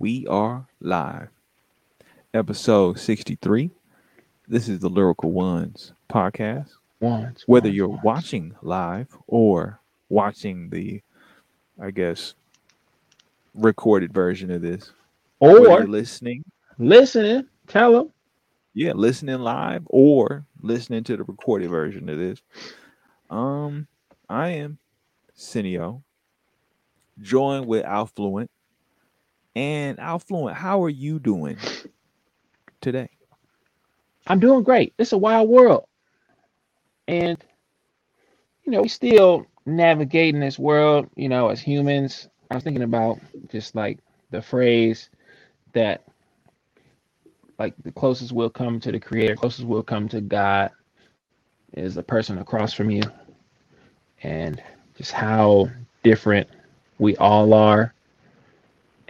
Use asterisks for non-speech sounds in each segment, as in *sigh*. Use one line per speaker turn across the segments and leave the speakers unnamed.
We are live. Episode 63. This is the Lyrical Ones podcast.
Once.
Whether you're watching live or watching the, I guess, recorded version of this,
or
listening,
listening, tell them.
yeah, listening live or listening to the recorded version of this. Um, I am Cineo, joined with Alfluent. And Alfluent, how are you doing today?
I'm doing great. It's a wild world. And, you know, we still navigating this world, you know, as humans. I was thinking about just like the phrase that, like, the closest we'll come to the creator, closest we'll come to God is the person across from you. And just how different we all are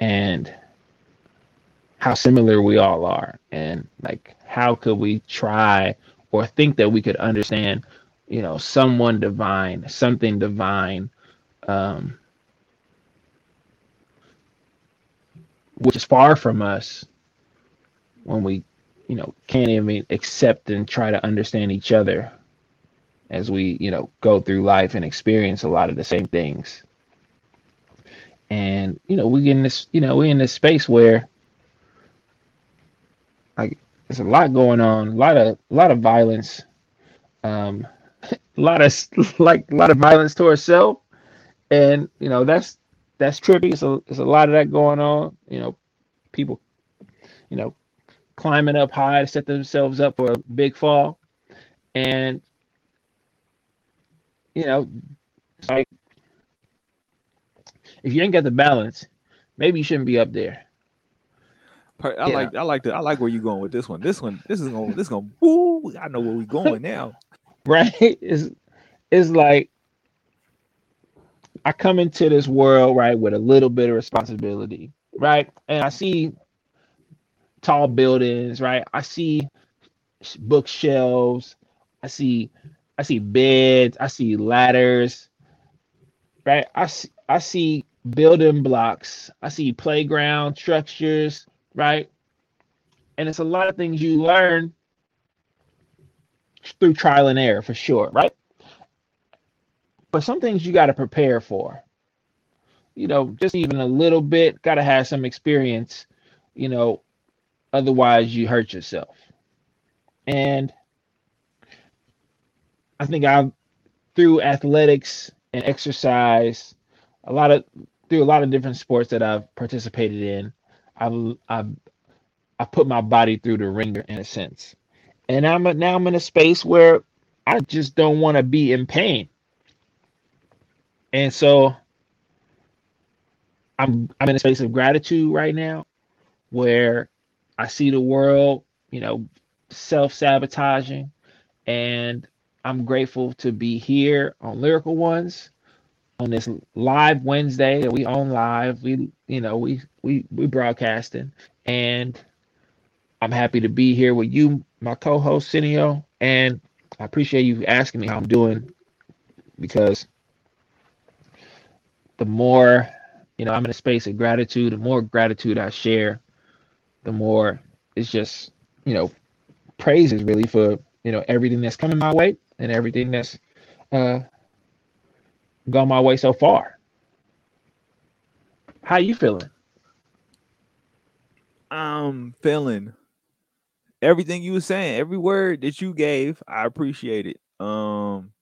and how similar we all are. And like how could we try or think that we could understand you know someone divine something divine um which is far from us when we you know can't even accept and try to understand each other as we you know go through life and experience a lot of the same things and you know we in this you know we're in this space where like there's a lot going on a lot of a lot of violence um a *laughs* lot of *laughs* like a lot of violence to ourselves and you know that's that's trippy. So there's a lot of that going on. You know people you know climbing up high to set themselves up for a big fall. And you know like if you ain't got the balance maybe you shouldn't be up there
I
Yeah.
like I like the I like where you're going with this one. This one, this is going this going woo, I know where we're going now. *laughs*
right? It's it's like I come into this world right with a little bit of responsibility, right? And I see tall buildings, right? I see bookshelves, I see I see beds, I see ladders, right? I see, I see building blocks, I see playground structures, right? And it's a lot of things you learn through trial and error for sure, right? But some things you got to prepare for. You know, just even a little bit, got to have some experience, you know, otherwise you hurt yourself. And I think I've through athletics and exercise, a lot of through a lot of different sports that I've participated in, I've I've I put my body through the ringer in a sense. And I'm a, now I'm in a space where I just don't want to be in pain, and so I'm I'm in a space of gratitude right now, where I see the world, you know, self sabotaging, and I'm grateful to be here on Lyrical Ones on this live Wednesday that we own live. We you know we we we broadcasting and. I'm happy to be here with you, my co-host Cineo, and I appreciate you asking me how I'm doing because the more you know I'm in a space of gratitude, the more gratitude I share, the more it's just you know praises really for you know everything that's coming my way and everything that's uh gone my way so far. How you feeling?
I'm feeling everything you were saying, every word that you gave, I appreciate it. Um,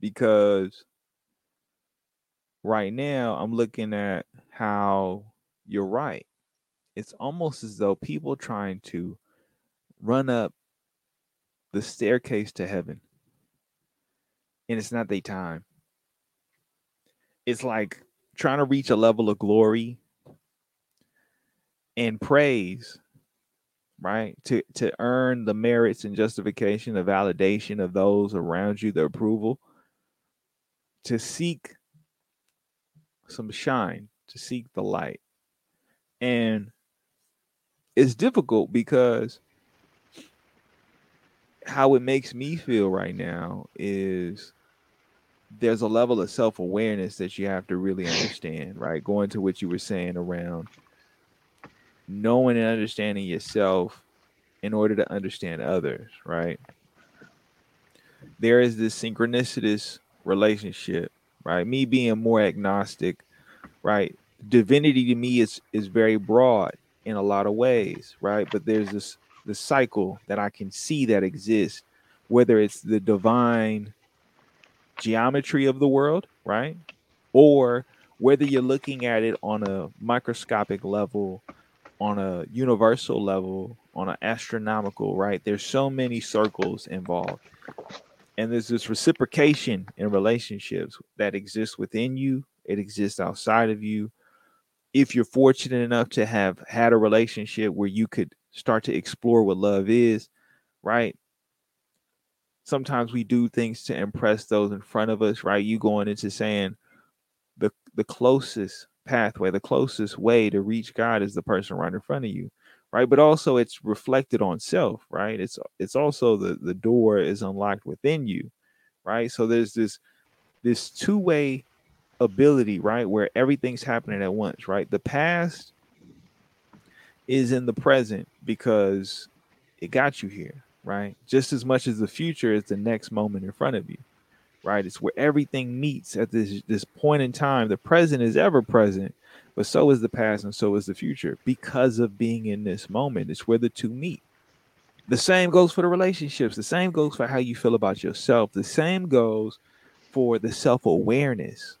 because right now I'm looking at how you're right. It's almost as though people trying to run up the staircase to heaven, and it's not their time. It's like trying to reach a level of glory and praise right to to earn the merits and justification the validation of those around you the approval to seek some shine to seek the light. And it's difficult because how it makes me feel right now is there's a level of self-awareness that you have to really understand right going to what you were saying around knowing and understanding yourself in order to understand others, right? There is this synchronicitous relationship, right? Me being more agnostic, right? Divinity to me is is very broad in a lot of ways, right? But there's this the cycle that I can see that exists, whether it's the divine geometry of the world, right? Or whether you're looking at it on a microscopic level, on a universal level, on an astronomical, right? There's so many circles involved. And there's this reciprocation in relationships that exists within you, it exists outside of you. If you're fortunate enough to have had a relationship where you could start to explore what love is, right? Sometimes we do things to impress those in front of us, right? You going into saying the the closest pathway, the closest way to reach God is the person right in front of you, right? But also it's reflected on self, right? It's it's also the the door is unlocked within you, right? So there's this this two-way ability, right? Where everything's happening at once, right? The past is in the present because it got you here, right? Just as much as the future is the next moment in front of you, right? It's where everything meets at this this point in time. The present is ever present, but so is the past and so is the future because of being in this moment. It's where the two meet. The same goes for the relationships. The same goes for how you feel about yourself. The same goes for the self-awareness,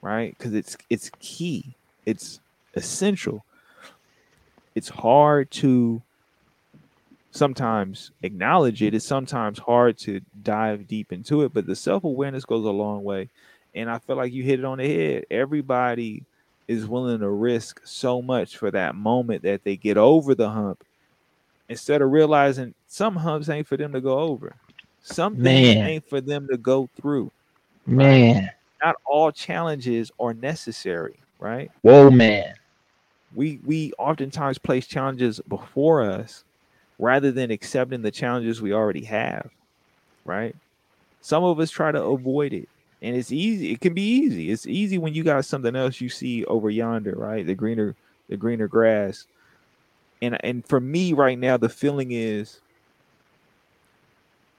right? Because it's it's key. It's essential it's hard to sometimes acknowledge it. It's sometimes hard to dive deep into it, but the self awareness goes a long way. And I feel like you hit it on the head. Everybody is willing to risk so much for that moment that they get over the hump instead of realizing some humps ain't for them to go over. Some things Man. ain't for them to go through.
Man. Right?
Not all challenges are necessary, right?
Whoa, man
we we oftentimes place challenges before us rather than accepting the challenges we already have right? Some of us try to avoid it and it's easy it can be easy. It's easy when you got something else you see over yonder right? The greener the greener grass. And and for me right now the feeling is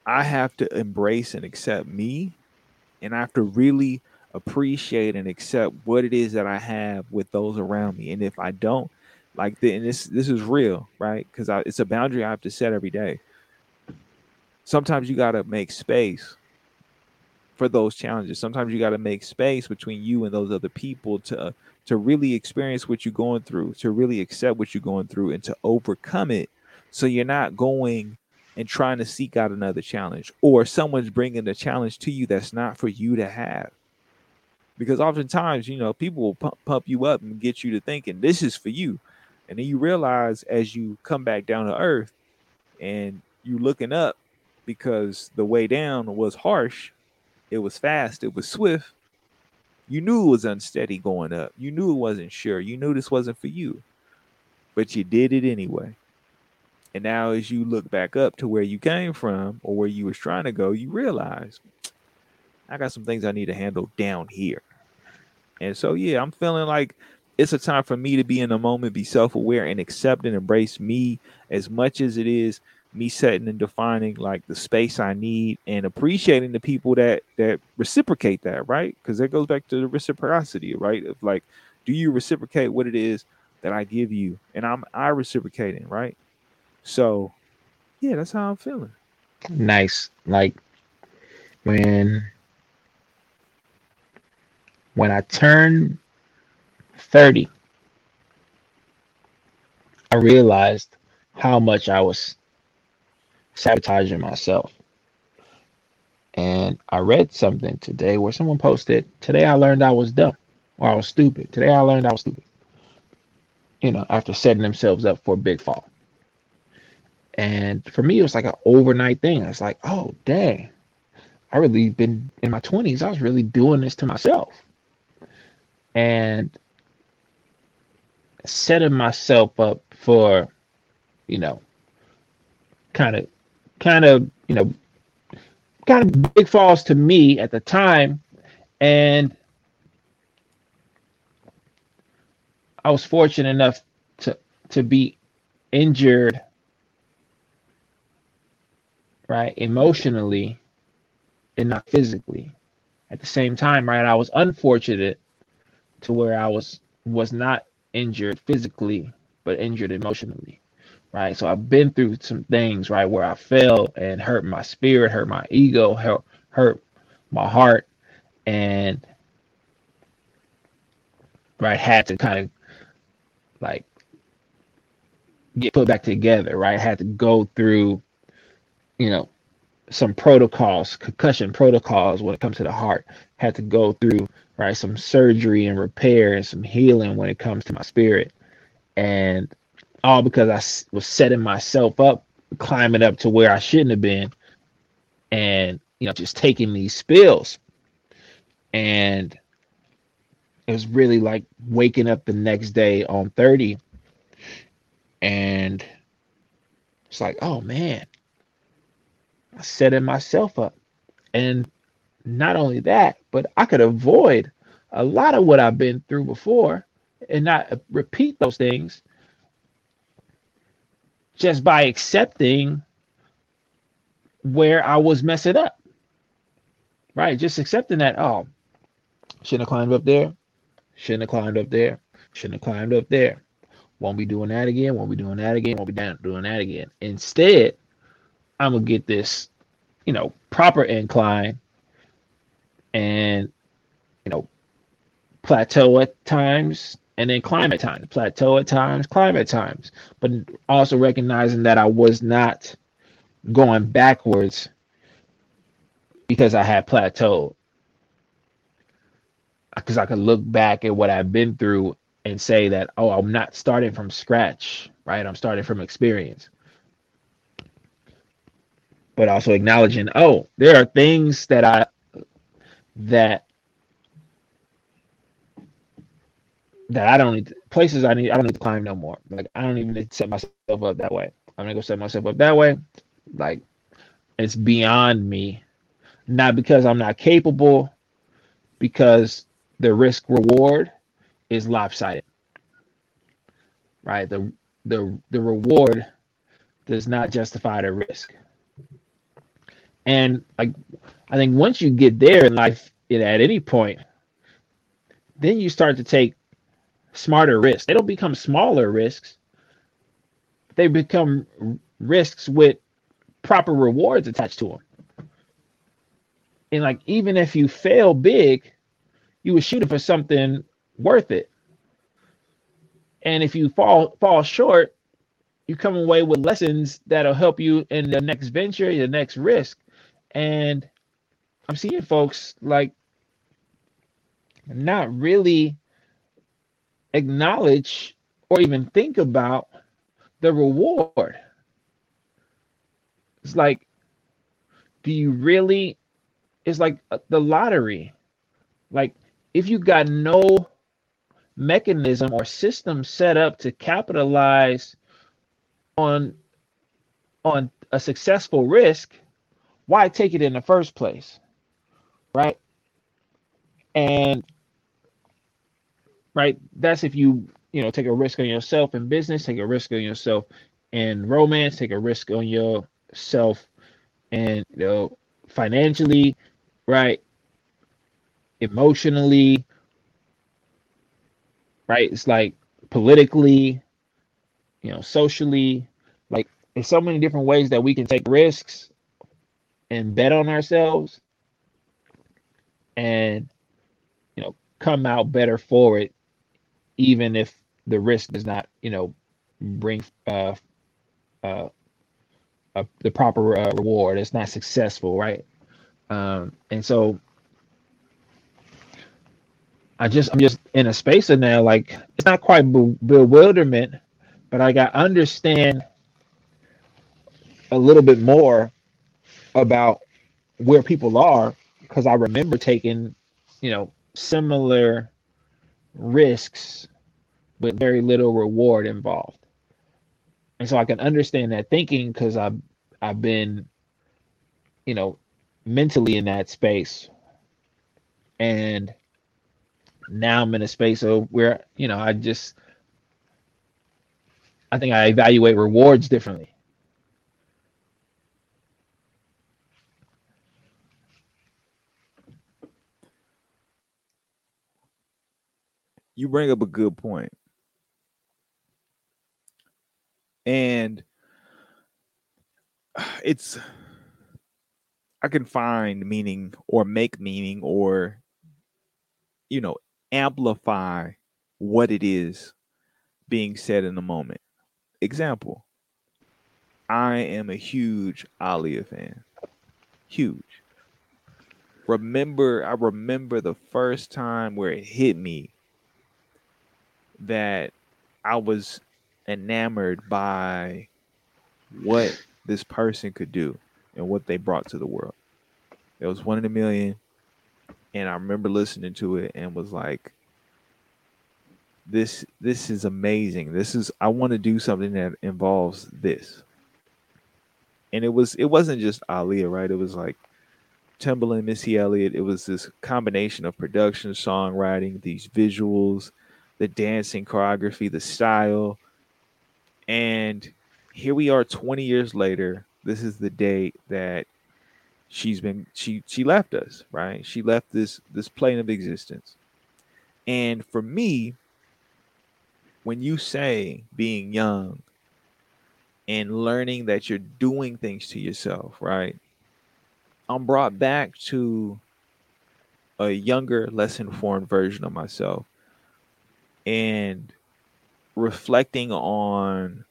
i have to embrace and accept me and i have to really appreciate and accept what it is that I have with those around me. And if I don't, like the, and this this is real, right? Because it's a boundary I have to set every day. Sometimes you got to make space for those challenges. Sometimes you got to make space between you and those other people to to really experience what you're going through, to really accept what you're going through, and to overcome it. So you're not going and trying to seek out another challenge, or someone's bringing a challenge to you that's not for you to have because oftentimes you know people will pump, pump you up and get you to thinking this is for you and then you realize as you come back down to earth and you looking up because the way down was harsh it was fast it was swift you knew it was unsteady going up. You knew it wasn't sure. You knew this wasn't for you but you did it anyway. And now as you look back up to where you came from or where you was trying to go you realize I got some things I need to handle down here. And so, yeah, I'm feeling like it's a time for me to be in the moment, be self aware, and accept and embrace me as much as it is me setting and defining like the space I need and appreciating the people that that reciprocate that, right? Because that goes back to the reciprocity, right? Of like, do you reciprocate what it is that I give you? And I'm I reciprocating, right? So, yeah, that's how I'm feeling.
Nice. Like when when I turned 30, I realized how much I was sabotaging myself. And I read something today where someone posted, Today I learned I was dumb or I was stupid. Today I learned I was stupid. You know, after setting themselves up for a big fall. And for me, it was like an overnight thing. It's like, oh, dang, I really been in my 20s, I was really doing this to myself and setting myself up for, you know, kind of, kind of, you know, kind of big falls to me at the time. And I was fortunate enough to to be injured right emotionally and not physically at the same time right i was unfortunate to where i was was not injured physically but injured emotionally right? So i've been through some things right where i fell and hurt my spirit hurt my ego hurt, hurt my heart and right had to kind of like get put back together right? Had to go through you know some protocols concussion protocols when it comes to the heart. Had to go through right some surgery and repair and some healing when it comes to my spirit. And all because i was setting myself up climbing up to where i shouldn't have been and you know just taking these spills. And it was really like waking up the next day on 30 and it's like oh man setting myself up and not only that but i could avoid a lot of what i've been through before and not repeat those things just by accepting where i was messing up right just accepting that oh shouldn't have climbed up there Shouldn't have climbed up there. Shouldn't have climbed up there. Won't be doing that again. Won't be doing that again. Won't be doing that again. Instead, I'm gonna get this, you know, proper incline and you know plateau at times and then climb at times, plateau at times, climb at times, but also recognizing that I was not going backwards because I had plateaued because I could look back at what I've been through and say that, oh, I'm not starting from scratch, right? I'm starting from experience. But also acknowledging, oh, there are things that I that that I don't need to, places I need I don't need to climb no more. Like I don't even need to set myself up that way. I'm gonna go set myself up that way. Like it's beyond me. Not because I'm not capable, because the risk reward is lopsided. Right? The the the reward does not justify the risk. And like I think once you get there in life at any point, then you start to take smarter risks. They don't become smaller risks. They become risks with proper rewards attached to them. And like even if you fail big, you were shooting for something worth it. And if you fall fall short, you come away with lessons that'll help you in the next venture, your next risk. And I'm seeing folks like not really acknowledge or even think about the reward. It's like, do you really? It's like uh, the lottery. Like, if you got no mechanism or system set up to capitalize on on a successful risk, why take it in the first place? Right? And right, that's if you, you know, take a risk on yourself in business, take a risk on yourself in romance, take a risk on yourself and you know financially, right? emotionally, right? It's like politically, you know, socially. Like there's so many different ways that we can take risks and bet on ourselves and you know come out better for it even if the risk does not you know bring uh uh, uh the proper uh, reward. It's not successful right? Um and so I just I'm just in a space in there like it's not quite be- bewilderment, but I got understand a little bit more about where people are because I remember taking, you know, similar risks with very little reward involved. And so I can understand that thinking because I've I've been, you know, mentally in that space. And now I'm in a space of where you know I just I think I evaluate rewards differently.
You bring up a good point. And *sighs* it's I can find meaning or make meaning or you know amplify what it is being said in the moment. Example, I am a huge Aaliyah fan. Huge. Remember, I remember the first time where it hit me that I was enamored by what this person could do and what they brought to the world. It was one in a million. And I remember listening to it and was like, this this is amazing. This is I want to do something that involves this. And it was it wasn't just Aaliyah, right? It was like Timbaland, Missy Elliott. It was this combination of production, songwriting, these visuals, the dancing choreography, the style. And here we are 20 years later. This is the date that she's been she she left us, right? She left this this plane of existence. And for me, when you say being young and learning that you're doing things to yourself, right? I'm brought back to a younger, less informed version of myself and reflecting on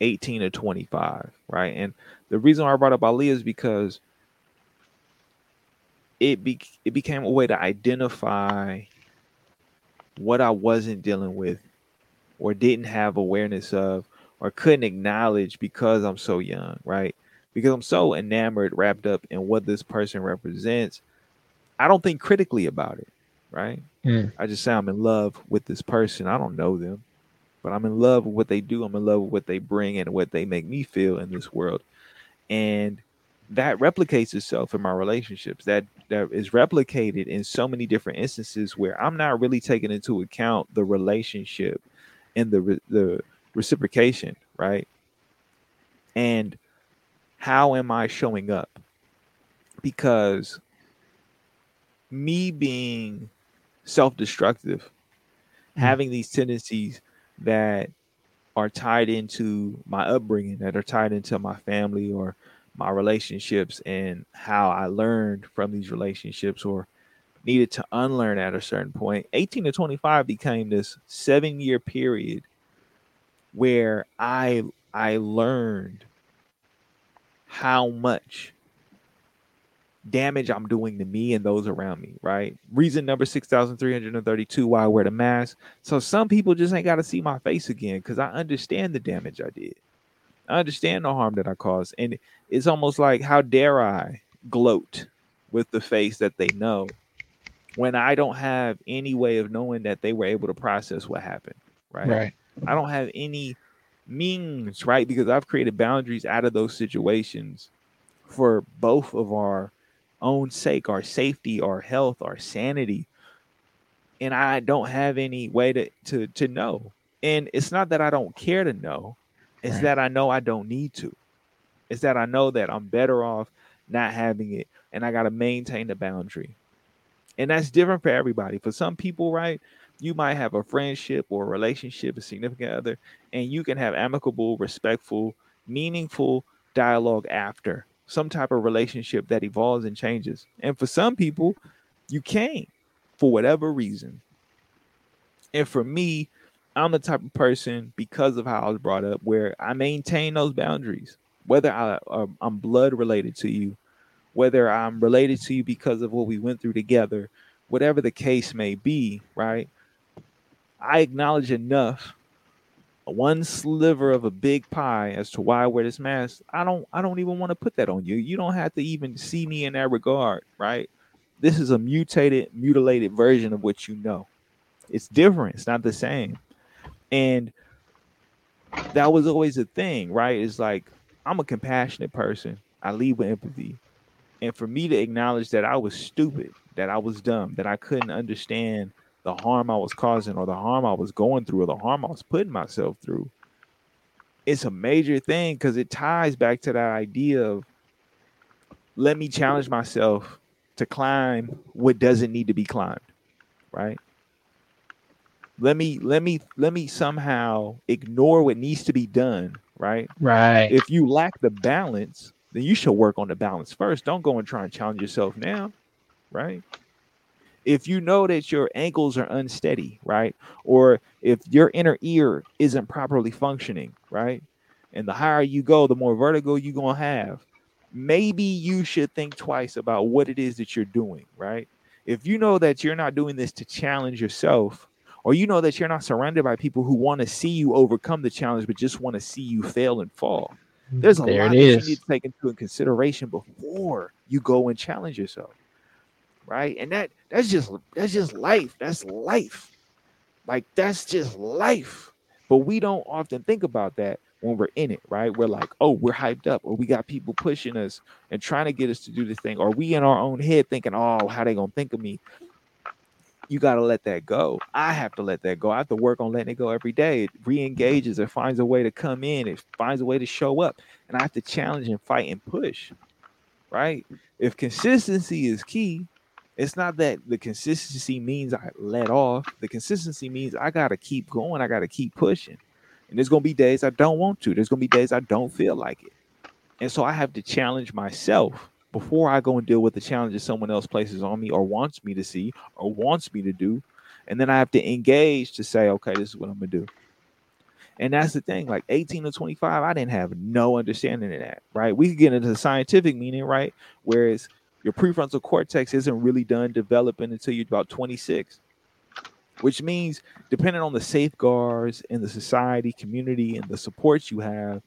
18 to 25, right? And the reason why I brought up Aaliyah is because it be, it became a way to identify what I wasn't dealing with or didn't have awareness of or couldn't acknowledge because I'm so young, right? Because I'm so enamored, wrapped up in what this person represents, I don't think critically about it, right? Mm. I just say I'm in love with this person. I don't know them, but I'm in love with what they do. I'm in love with what they bring and what they make me feel in this world. And that replicates itself in my relationships. That that is replicated in so many different instances where I'm not really taking into account the relationship and the the reciprocation, right? And how am I showing up? Because me being self-destructive, mm-hmm. having these tendencies that are tied into my upbringing, that are tied into my family or my relationships and how I learned from these relationships or needed to unlearn at a certain point. 18 to 25 became this seven year period where I I learned how much damage I'm doing to me and those around me, right? Reason number 6,332 why I wear the mask. So some people just ain't got to see my face again because I understand the damage I did. I understand the harm that I caused. And it's almost like, how dare I gloat with the face that they know when I don't have any way of knowing that they were able to process what happened, right?
Right.
I don't have any means, right? Because I've created boundaries out of those situations for both of our own sake, our safety, our health, our sanity. And I don't have any way to to to know. And it's not that I don't care to know, it's right. that I know I don't need to. It's that I know that I'm better off not having it and I got to maintain the boundary and that's different for everybody. For some people, right, you might have a friendship or a relationship, a significant other, and you can have amicable, respectful, meaningful dialogue after some type of relationship that evolves and changes. And for some people, you can't for whatever reason. And for me, I'm the type of person because of how I was brought up where I maintain those boundaries, whether I, uh, I'm blood related to you whether I'm related to you because of what we went through together, whatever the case may be, right? I acknowledge enough one sliver of a big pie as to why I wear this mask. I don't I don't even want to put that on you. You don't have to even see me in that regard, right? This is a mutated, mutilated version of what you know. It's different. It's not the same. And that was always a thing, right? It's like I'm a compassionate person. I lead with empathy and for me to acknowledge that I was stupid, that I was dumb, that I couldn't understand the harm I was causing or the harm I was going through or the harm I was putting myself through. it's a major thing because it ties back to that idea of let me challenge myself to climb what doesn't need to be climbed, right? Let me let me let me somehow ignore what needs to be done, right?
Right.
If you lack the balance, then you should work on the balance first. Don't go and try and challenge yourself now, right? If you know that your ankles are unsteady, right? Or if your inner ear isn't properly functioning, right? And the higher you go, the more vertigo you're going to have. Maybe you should think twice about what it is that you're doing, right? If you know that you're not doing this to challenge yourself, or you know that you're not surrounded by people who want to see you overcome the challenge, but just want to see you fail and fall, mm-hmm. there's a
there
lot
it
that you need to take into consideration before you go and challenge yourself, right? And that that's just that's just life. That's life. Like that's just life. But we don't often think about that when we're in it, right? We're like, oh, we're hyped up, or we got people pushing us and trying to get us to do this thing, or we in our own head thinking, oh, how they gonna think of me? You gotta let that go. I have to let that go. I have to work on letting it go every day. It re-engages, it finds a way to come in, it finds a way to show up, and I have to challenge and fight and push, right? If consistency is key, it's not that the consistency means I let off. The consistency means I got to keep going. I got to keep pushing. And there's going to be days I don't want to. There's going to be days I don't feel like it. And so I have to challenge myself before I go and deal with the challenges someone else places on me or wants me to see or wants me to do. And then I have to engage to say, okay, this is what I'm going to do. And that's the thing. Like 18 to 25, I didn't have no understanding of that, right? We could get into the scientific meaning, right? Whereas your prefrontal cortex isn't really done developing until you're about 26 which means depending on the safeguards in the society community and the supports you have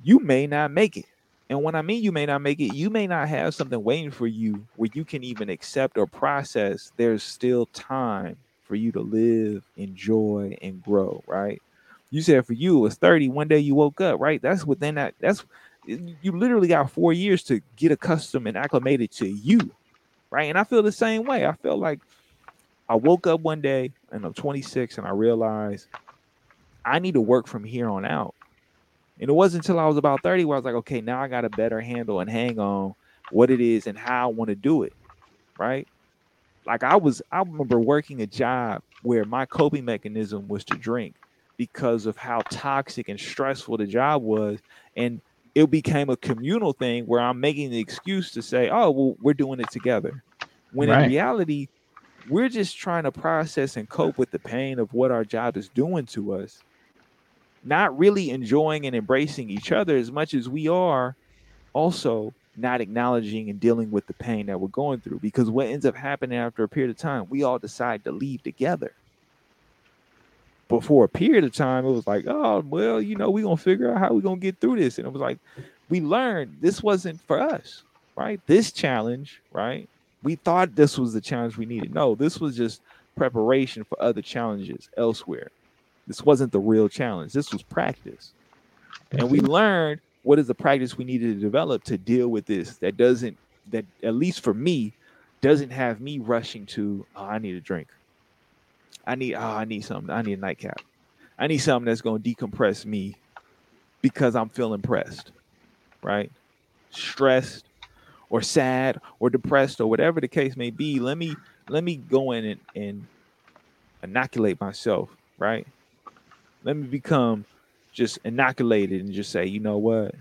you may not make it. And when i mean you may not make it you may not have something waiting for you where you can even accept or process there's still time for you to live enjoy and grow right? You said for you it was 30 one day you woke up right? That's within that that's you literally got four years to get accustomed and acclimated to you right and i feel the same way i feel like I woke up one day and I'm 26 and I realized I need to work from here on out. And it wasn't until I was about 30 where I was like, okay, now I got a better handle and hang on what it is and how I want to do it. Right. Like I was, I remember working a job where my coping mechanism was to drink because of how toxic and stressful the job was. And it became a communal thing where I'm making the excuse to say, oh, well, we're doing it together. When
Right.
in reality, we're just trying to process and cope with the pain of what our job is doing to us, not really enjoying and embracing each other as much as we are also not acknowledging and dealing with the pain that we're going through. Because what ends up happening after a period of time, we all decide to leave together. But for a period of time, it was like, oh, well, you know, we're going to figure out how we're going to get through this. And it was like, we learned this wasn't for us, right? This challenge, right? we thought this was the challenge we needed. No, this was just preparation for other challenges elsewhere. This wasn't the real challenge. This was practice. And we mm-hmm. learned what is the practice we needed to develop to deal with this that doesn't that at least for me doesn't have me rushing to oh, I need a drink. I need oh I need something. I need a nightcap. I need something that's to decompress me because I'm feeling pressed, right? Stressed, or sad or depressed or whatever the case may be let me let me go in and, and inoculate myself right let me become just inoculated and just say you know what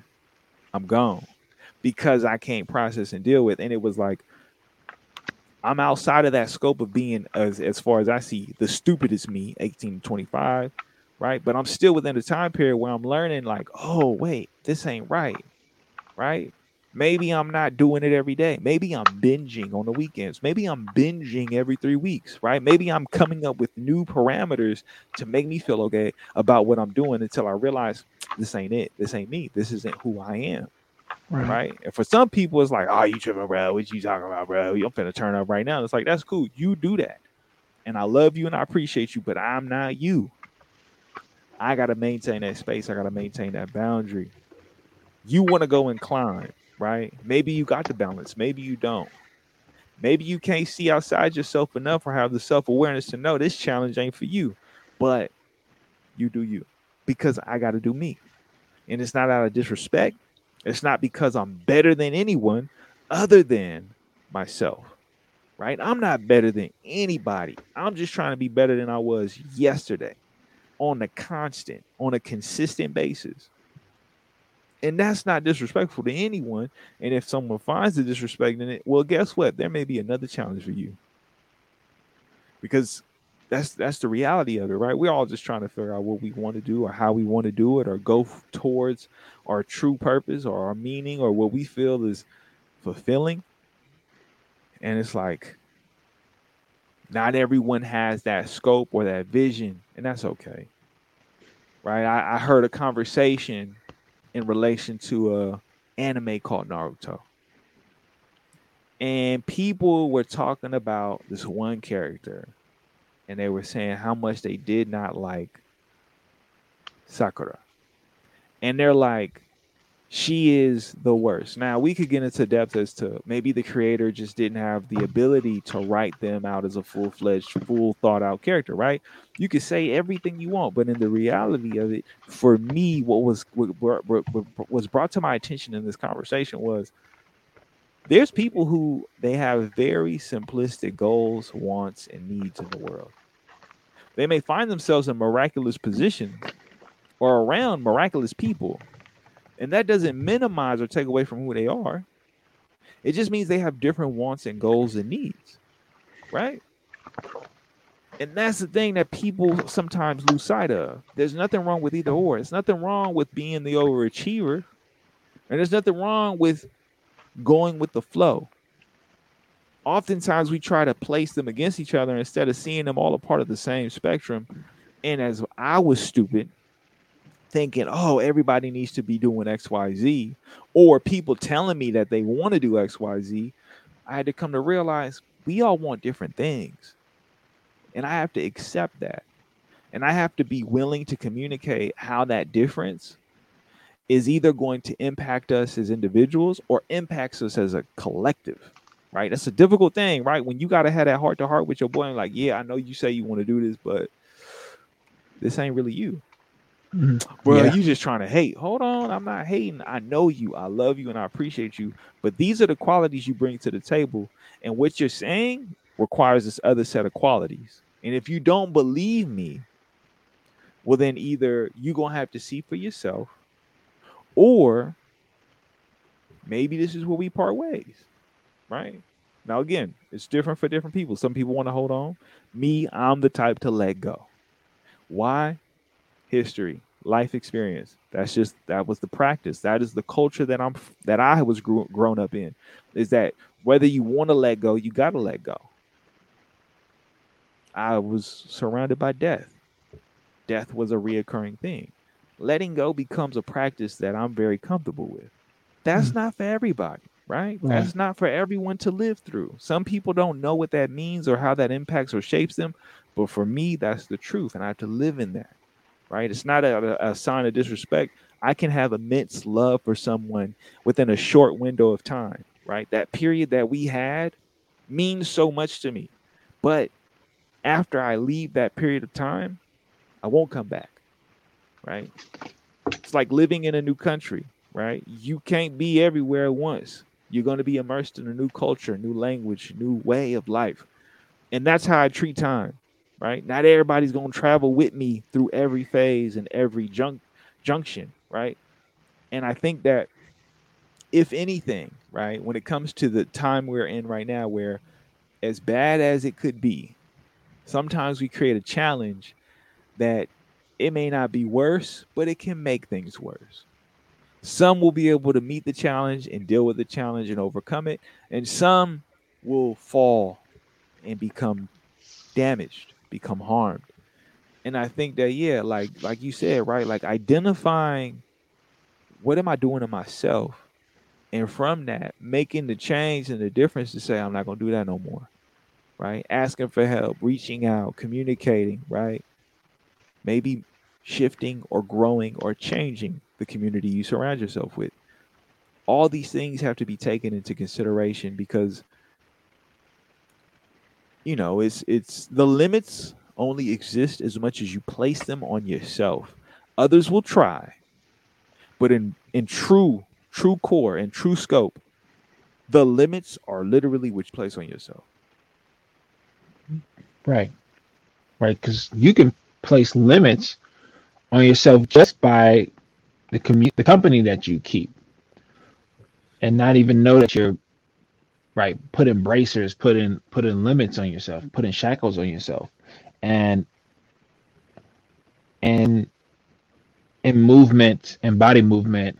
i'm gone because i can't process and deal with and it was like i'm outside of that scope of being as as far as i see the stupidest me 18 to 25 right but i'm still within the time period where i'm learning like oh wait this ain't right right Maybe I'm not doing it every day. Maybe I'm binging on the weekends. Maybe I'm binging every three weeks, right? Maybe I'm coming up with new parameters to make me feel okay about what I'm doing until I realize this ain't it. This ain't me. This isn't who I am, right? And for some people, it's like, oh, you tripping, bro? What you talking about, bro? I'm finna turn up right now. It's like that's cool. You do that, and I love you and I appreciate you, but I'm not you. I gotta maintain that space. I gotta maintain that boundary. You want to go and climb right? Maybe you got the balance, maybe you don't. Maybe you can't see outside yourself enough or have the self awareness to know this challenge ain't for you, but you do you because I got to do me. And it's not out of disrespect. It's not because I'm better than anyone other than myself. Right? I'm not better than anybody. I'm just trying to be better than I was yesterday on a constant, on a consistent basis. And that's not disrespectful to anyone. And if someone finds the disrespect in it, well, guess what? There may be another challenge for you. Because that's that's the reality of it, right? We're all just trying to figure out what we want to do or how we want to do it or go towards our true purpose or our meaning or what we feel is fulfilling. And it's like not everyone has that scope or that vision, and that's okay. Right? I, I heard a conversation in relation to a anime called Naruto. And people were talking about this one character and they were saying how much they did not like Sakura. And they're like, she is the worst. Now we could get into depth as to maybe the creator just didn't have the ability to write them out as a full fledged, full thought out character, right? You could say everything you want, but in the reality of it, for me, what was what, what, what was brought to my attention in this conversation was there's people who they have very simplistic goals, wants, and needs in the world. They may find themselves in miraculous positions or around miraculous people and that doesn't minimize or take away from who they are. It just means they have different wants and goals and needs. Right? And that's the thing that people sometimes lose sight of. There's nothing wrong with either or. It's nothing wrong with being the overachiever. And there's nothing wrong with going with the flow. Oftentimes we try to place them against each other instead of seeing them all a part of the same spectrum. And as I was stupid, thinking, oh, everybody needs to be doing XYZ, or people telling me that they want to do XYZ, I had to come to realize we all want different things. And I have to accept that. And I have to be willing to communicate how that difference is either going to impact us as individuals or impacts us as a collective. Right? That's a difficult thing, right? When you got to have that heart to heart with your boy and like, yeah, I know you say you want to do this, but this ain't really you. Mm-hmm. Well, yeah. you just trying to hate. Hold on, I'm not hating. I know you. I love you and I appreciate you. But these are the qualities you bring to the table. And what you're saying requires this other set of qualities. And if you don't believe me, well, then either you're gonna have to see for yourself, or maybe this is where we part ways. Right? Now, again, it's different for different people. Some people want to hold on. Me, I'm the type to let go. Why? history, life experience. That's just that was the practice. That is the culture that I'm that I was grew, grown up in. Is that whether you want to let go, you got to let go. I was surrounded by death. Death was a reoccurring thing. Letting go becomes a practice that I'm very comfortable with. That's mm-hmm. not for everybody, right? right? That's not for everyone to live through. Some people don't know what that means or how that impacts or shapes them, but for me, that's the truth, and I have to live in that right? It's not a, a sign of disrespect. I can have immense love for someone within a short window of time, right? That period that we had means so much to me. But after I leave that period of time, I won't come back, right? It's like living in a new country, right? You can't be everywhere at once. You're going to be immersed in a new culture, new language, new way of life. And that's how I treat time right? Not everybody's going to travel with me through every phase and every junk junction, right? And I think that if anything, right, when it comes to the time we're in right now where as bad as it could be, sometimes we create a challenge that it may not be worse, but it can make things worse. Some will be able to meet the challenge and deal with the challenge and overcome it, and some will fall and become damaged become harmed. And I think that yeah, like like you said, right? Like identifying what am I doing to myself? And from that, making the change and the difference to say I'm not gonna do that no more. Right? Asking for help, reaching out, communicating, right? Maybe shifting or growing or changing the community you surround yourself with. All these things have to be taken into consideration because you know, it's it's the limits only exist as much as you place them on yourself. Others will try, But in in true true core and true scope, the limits are literally which place on yourself.
Right. Right. Because you can place limits on yourself just by the commu- the company that you keep and not even know that you're right putting bracers putting putting limits on yourself putting shackles on yourself and and in movement and body movement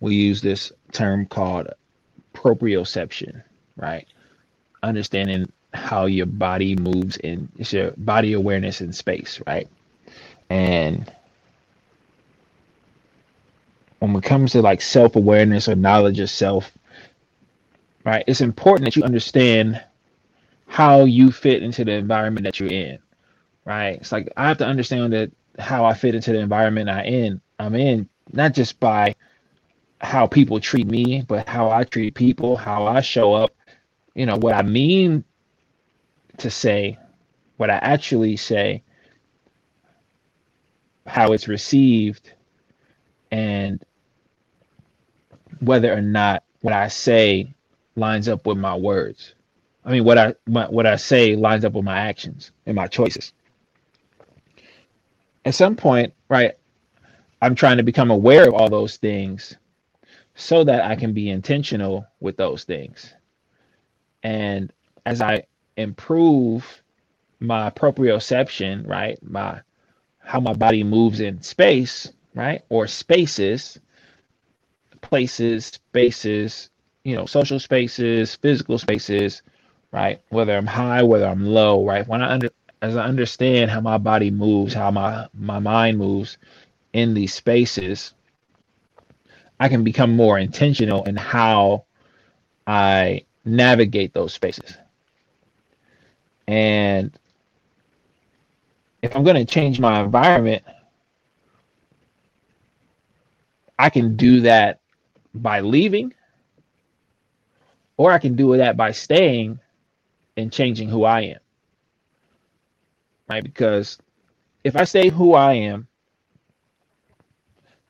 we use this term called proprioception right? Understanding how your body moves in it's your body awareness in space right and when it comes to like self-awareness or knowledge of self right it's important that you understand how you fit into the environment that you're in right? It's like i have to understand that how i fit into the environment i in i'm in not just by how people treat me but how i treat people how i show up you know what i mean to say what i actually say how it's received and whether or not what I say lines up with my words. I mean, what I my, what I say lines up with my actions and my choices. At some point, right, I'm trying to become aware of all those things so that I can be intentional with those things. And as I improve my proprioception, right, my how my body moves in space, right, or spaces, places, spaces, you know, social spaces, physical spaces, right? Whether I'm high, whether I'm low, right? When I under as I understand how my body moves, how my my mind moves in these spaces, I can become more intentional in how I navigate those spaces. And if I'm going to change my environment, I can do that by leaving, or I can do that by staying and changing who I am. Right? Because if I stay who I am,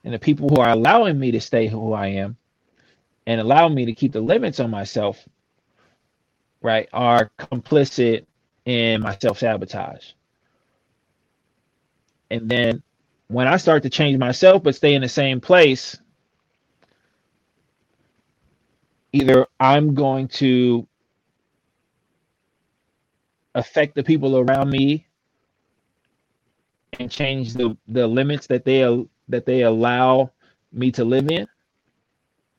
and the people who are allowing me to stay who I am and allow me to keep the limits on myself, right, are complicit in my self sabotage. And then when I start to change myself but stay in the same place, either I'm going to affect the people around me and change the the limits that they that they allow me to live in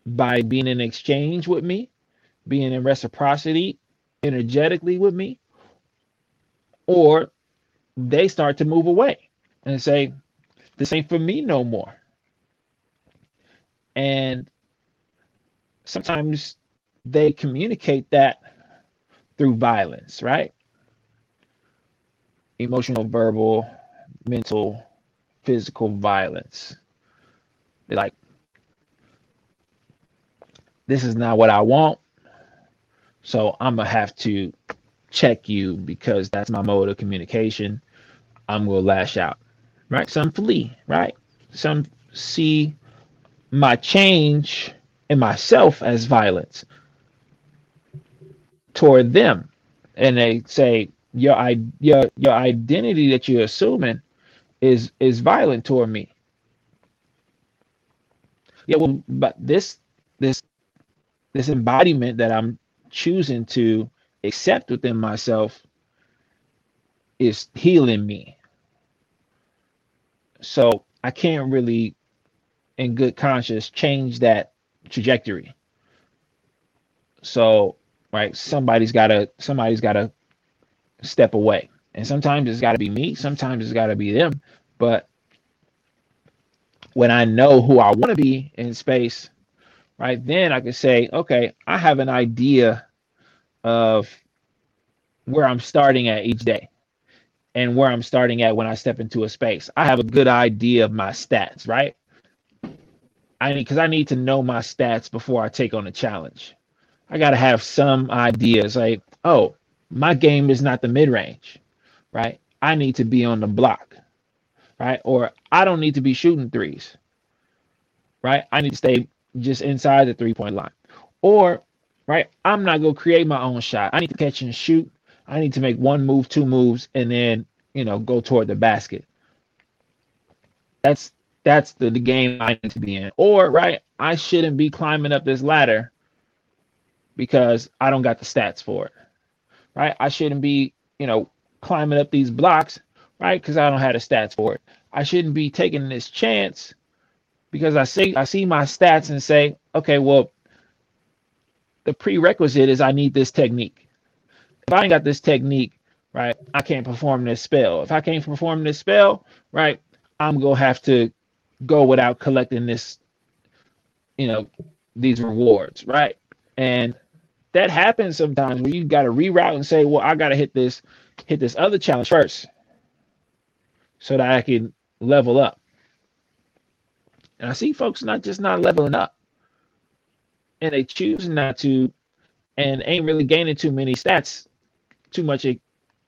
by being in exchange with me, being in reciprocity energetically with me, or they start to move away and say, This ain't for me no more. And sometimes they communicate that through violence, right? Emotional, verbal, mental, physical violence. They're like, this is not what I want. So I'm going to have to check you because that's my mode of communication. I'm going to lash out, right? Some flee, right? Some see my change in myself as violence toward them. And they say, your, your, your identity that you're assuming is is violent toward me. Yeah, well, but this this this embodiment that I'm choosing to accept within myself is healing me. So I can't really, in good conscience, change that trajectory. So, right, somebody's gotta somebody's gotta step away. And sometimes it's gotta be me, sometimes it's gotta be them. But when I know who I want to be in space, right, then I can say, okay, I have an idea of where I'm starting at each day and where I'm starting at when I step into a space. I have a good idea of my stats, right? I need because I need to know my stats before I take on a challenge. I got to have some ideas like, oh, my game is not the mid range, right? I need to be on the block, right? Or I don't need to be shooting threes, right? I need to stay just inside the three point line. Or, right, I'm not to create my own shot. I need to catch and shoot. I need to make one move, two moves, and then, you know, go toward the basket. That's that's the, the game I need to be in. Or, right, I shouldn't be climbing up this ladder because I don't got the stats for it. Right? I shouldn't be, you know, climbing up these blocks, right? Because I don't have the stats for it. I shouldn't be taking this chance because I see I see my stats and say, okay, well, the prerequisite is I need this technique. If I ain't got this technique, right, I can't perform this spell. If I can't perform this spell, right, I'm gonna have to go without collecting this, you know, these rewards, right? And that happens sometimes where you got to reroute and say, well, I got to hit this, hit this other challenge first, so that I can level up. And I see folks not just not leveling up, and they choose not to, and ain't really gaining too many stats, too much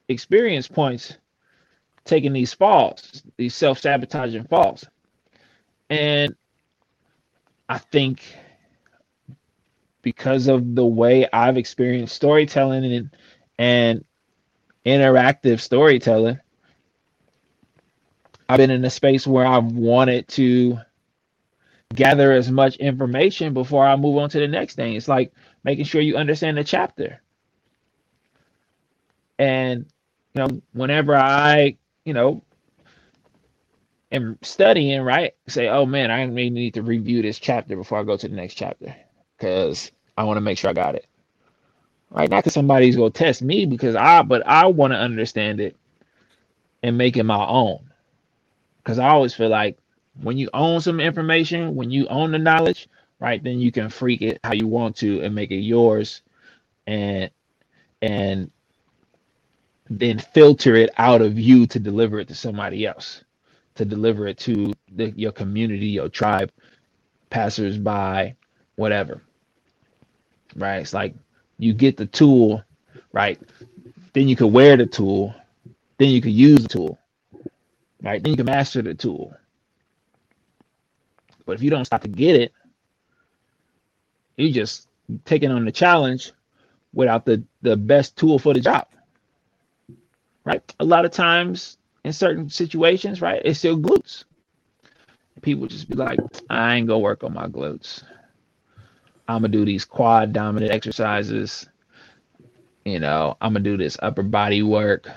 experience points, taking these falls, these self sabotaging falls. And I think because of the way I've experienced storytelling and and interactive storytelling, I've been in a space where I've wanted to gather as much information before I move on to the next thing. It's like making sure you understand the chapter. And you know, whenever I, you know, am studying, right, say, oh man, I may need to review this chapter before I go to the next chapter because I want to make sure I got it. Right? Not because somebody's gonna test me because I but I want to understand it and make it my own. Because I always feel like when you own some information, when you own the knowledge, right, then you can freak it how you want to and make it yours and and then filter it out of you to deliver it to somebody else, to deliver it to the, your community, your tribe, passersby, whatever. Right? It's like you get the tool, right? Then you can wear the tool, then you can use the tool, right? Then you can master the tool but if you don't stop to get it, you're just taking on the challenge without the the best tool for the job. Right? A lot of times in certain situations, right, it's your glutes. People just be like, I ain't gonna work on my glutes. I'm gonna do these quad dominant exercises. You know, I'm gonna do this upper body work.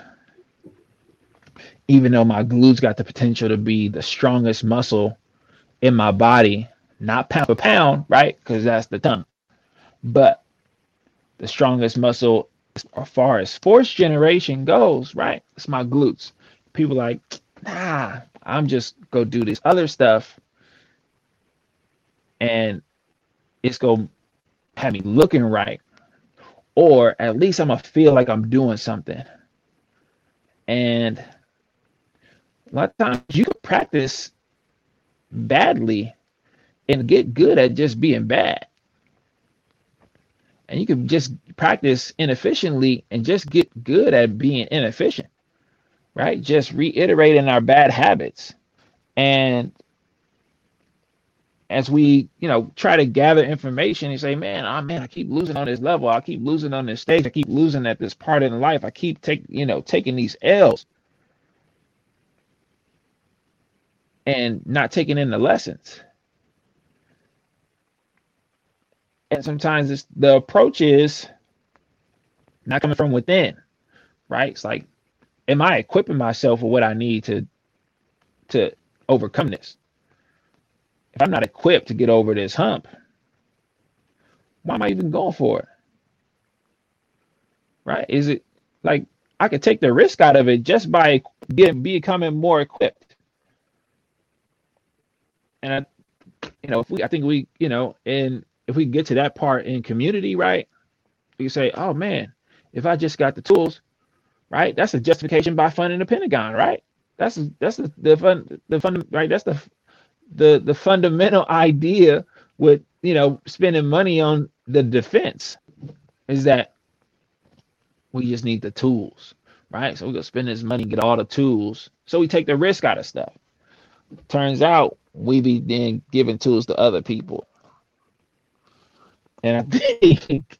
Even though my glutes got the potential to be the strongest muscle in my body, not pound for pound, right? Because that's the tongue. But the strongest muscle as far as force generation goes, right? It's my glutes. People like, nah, I'm just go do this other stuff. And it's gonna have me looking right. Or at least I'm gonna feel like I'm doing something. And a lot of times you can practice badly and get good at just being bad. And you can just practice inefficiently and just get good at being inefficient, right? Just reiterating our bad habits. And as we, you know, try to gather information and say, man, oh man, I keep losing on this level. I keep losing on this stage. I keep losing at this part in life. I keep taking, you know, taking these L's. and not taking in the lessons. And sometimes it's, the approach is not coming from within, right? It's like, am I equipping myself with what I need to to overcome this? If I'm not equipped to get over this hump, why am I even going for it? Right? Is it like I could take the risk out of it just by getting becoming more equipped? and I, you know, if we, I think we, you know, and if we get to that part in community, right, we say, oh man, if I just got the tools, right, that's a justification by funding the Pentagon, right? That's that's the the fun the fund right. That's the the the fundamental *laughs* idea with you know spending money on the defense is that we just need the tools, right? So we go spend this money, get all the tools, so we take the risk out of stuff. turns out we be then giving tools to other people. And I think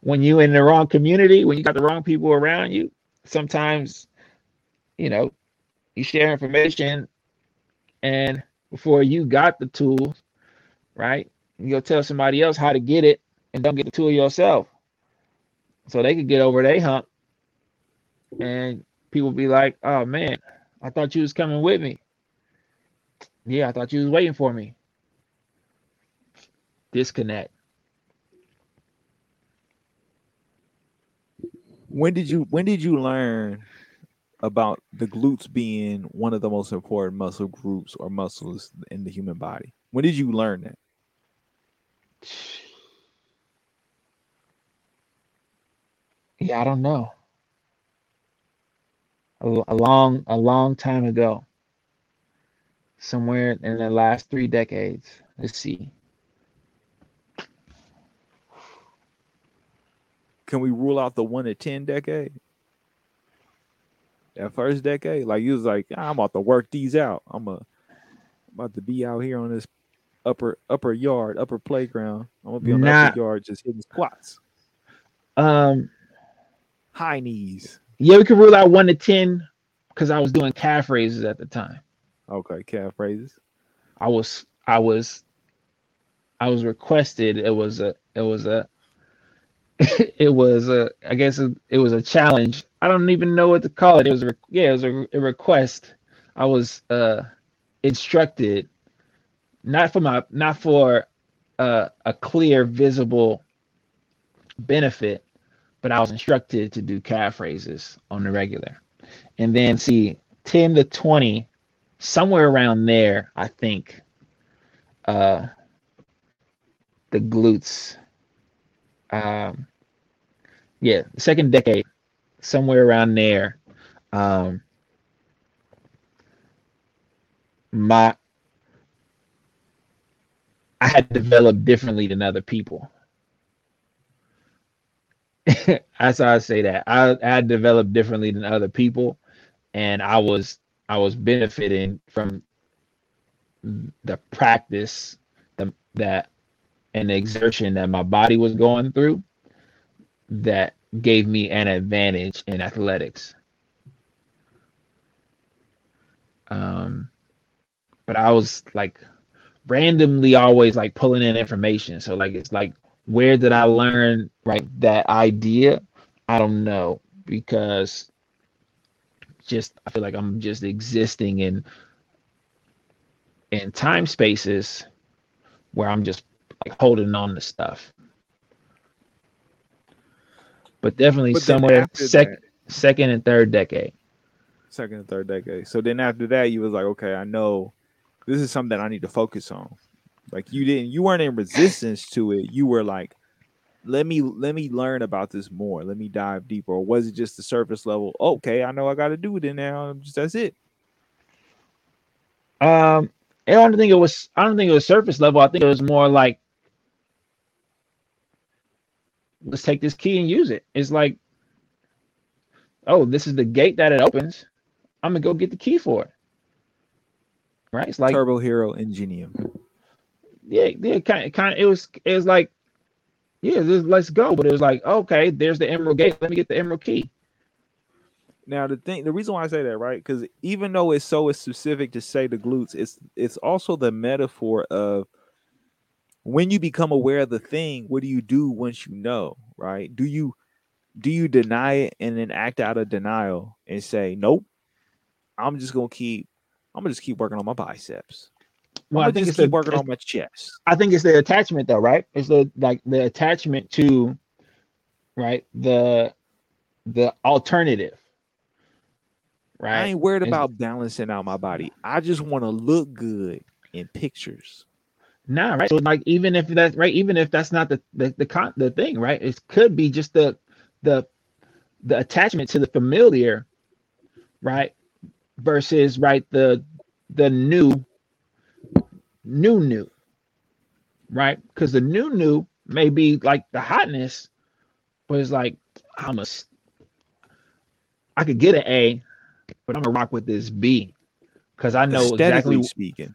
when you're in the wrong community, when you got the wrong people around you, sometimes, you know, you share information and before you got the tools, right? You'll tell somebody else how to get it and don't get the tool yourself. So they could get over their hump. And people be like, oh man, I thought you was coming with me. Yeah, I thought you was waiting for me. Disconnect.
When did you when did you learn about the glutes being one of the most important muscle groups or muscles in the human body? When did you learn that?
Yeah, I don't know. A, a long a long time ago. Somewhere in the last 3 decades. Let's see.
Can we rule out the 1 to 10 decade? That first decade, like you was like, "Ah, I'm about to work these out. I'm a, about to be out here on this upper upper yard, upper playground. I'm gonna be on the upper yard just hitting squats,
um
high knees.
yeah, we could rule out 1 to 10 cuz I was doing calf raises at the time.
Okay, calf raises.
I was I was I was requested. It was a it was a *laughs* it was a I guess it, was a challenge. I don't even know what to call it. It was a, yeah, it was a, a request. I was uh instructed not for my not for uh, a clear visible benefit, but I was instructed to do calf raises on the regular. And then see 10 to 20 somewhere around there, I think uh the glutes um yeah second decade somewhere around there. Um my i had developed differently than other people. *laughs* That's how i say that. I I had developed differently than other people and i was i was benefiting from the practice the, that and the exertion that my body was going through that gave me an advantage in athletics. Um, but I was like randomly always like pulling in information. So like it's like where did I learn right that idea? I don't know because just I feel like I'm just existing in in time spaces where I'm just like holding on to stuff. But definitely
But
somewhere
after
sec-
that,
second and third decade.
second and third decade. So then after that, you was like, okay, I know this is something that I need to focus on. Like you didn't, you weren't in resistance to it. You were like, let me let me learn about this more. Let me dive deeper. Or was it just the surface level? Okay, I know I got to do it in now. Just that's it.
Um, I don't think it was. I don't think it was surface level. I think it was more like, let's take this key and use it. It's like, oh, this is the gate that it opens. I'm gonna go get the key for it. Right? It's like,
Turbo Hero Ingenium.
yeah, yeah, kind of, kind of. It was, it was like, yeah, let's let's go. But it was like, okay, there's the emerald gate. Let me get the emerald key.
Now the thing, the reason why I say that, right? Because even though it's so specific to say the glutes, it's it's also the metaphor of when you become aware of the thing. What do you do once you know, right? Do you do you deny it and then act out of denial and say, nope, I'm just gonna keep, I'm gonna just keep working on my biceps.
Well, I think
just
it's
keep
the,
working on my chest.
I think it's the attachment though, right? It's the like the attachment to right the the alternative. Right.
I ain't worried
It's-
about balancing out my body. I just want to look good in pictures.
Nah, right. So like even if that's right, even if that's not the the the con the thing, right? It could be just the the the attachment to the familiar, right? Versus right the the new new new, right? Because the new new may be like the hotness, but it's like I'm a I could get an A, but I'm gonna rock with this B because I know exactly.
speaking.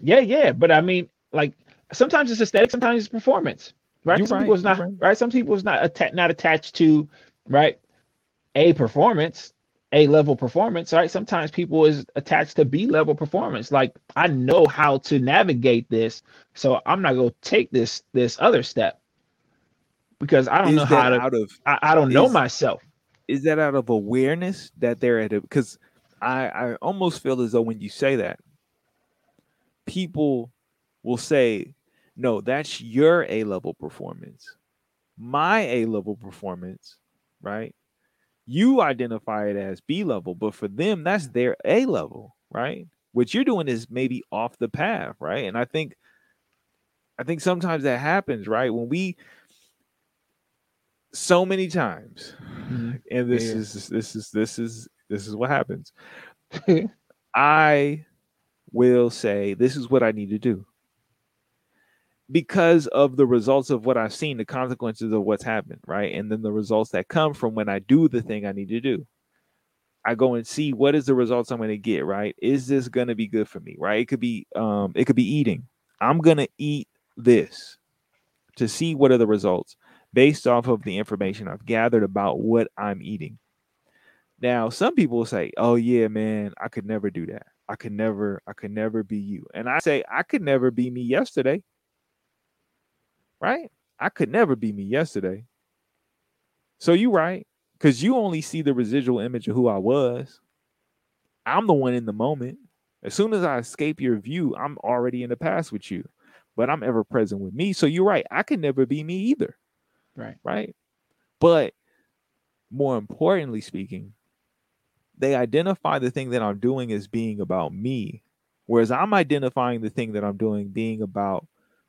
Yeah, yeah, but I mean, like sometimes it's aesthetic, sometimes it's performance, right?
You're
Some
right,
people is not
right.
right. Some people is not atta- not attached to right a performance, a level performance, right? Sometimes people is attached to B level performance. Like I know how to navigate this, so I'm not gonna take this this other step because I don't
Is
know how to.
out of
I, I don't know myself.
is that out of awareness that they're at it? Because I, I almost feel as though when you say that, people will say, no, that's your A level performance. My A level performance, right? You identify it as B level, but for them, that's their A level, right? What you're doing is maybe off the path, right? And I think I think sometimes that happens, right? When we so many times,
Mhm. *laughs*
and this
Yeah.
is this is this is this is what happens. *laughs* I will say this is what I need to do because of the results of what I've seen, the consequences of what's happened, right? And then the results that come from when I do the thing I need to do. I go and see what is the results I'm going to get, right? Is this going to be good for me, right? It could be um it could be eating. I'm going to eat this to see what are the results based off of the information I've gathered about what I'm eating. Now, some people say, "Oh yeah, man, I could never do that. I could never, I could never be you." And I say, "I could never be me yesterday." Right? I could never be me yesterday. So you right, because you only see the residual image of who I was. I'm the one in the moment. As soon as I escape your view, I'm already in the past with you, but I'm ever present with me. So you're right. I could never be me either
Right.
right? But more importantly speaking, they identify the thing that I'm doing as being about me, whereas I'm identifying the thing that I'm doing being about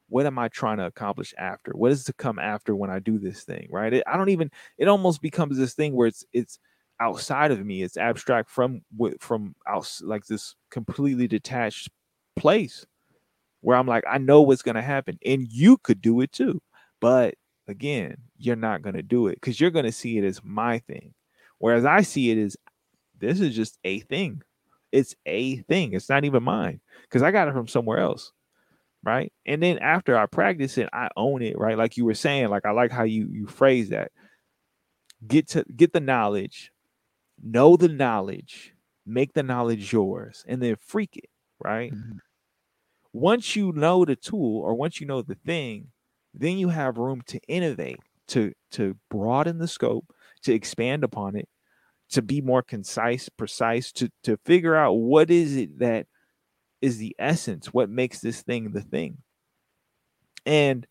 what am I trying to accomplish after? What is to come after when I do this thing, right? It, I don't even. It almost becomes this thing where it's it's outside of me. It's abstract from from out like this completely detached place where I'm like, I know what's gonna happen, and you could do it too, but again, you're not to do it because you're to see it as my thing. Whereas I see it as this is just a thing. It's a thing. It's not even mine because I got it from somewhere else. Right. And then after I practice it, I own it. Right. Like you were saying, like I like how you you phrase that. Get to get the knowledge, know the knowledge, make the knowledge yours, and then freak it. Right.
Mhm.
Once you know the tool or once you know the thing, then you have room to innovate, to to broaden the scope, to expand upon it, to be more concise, precise, to to figure out what is it that is the essence, what makes this thing the thing. And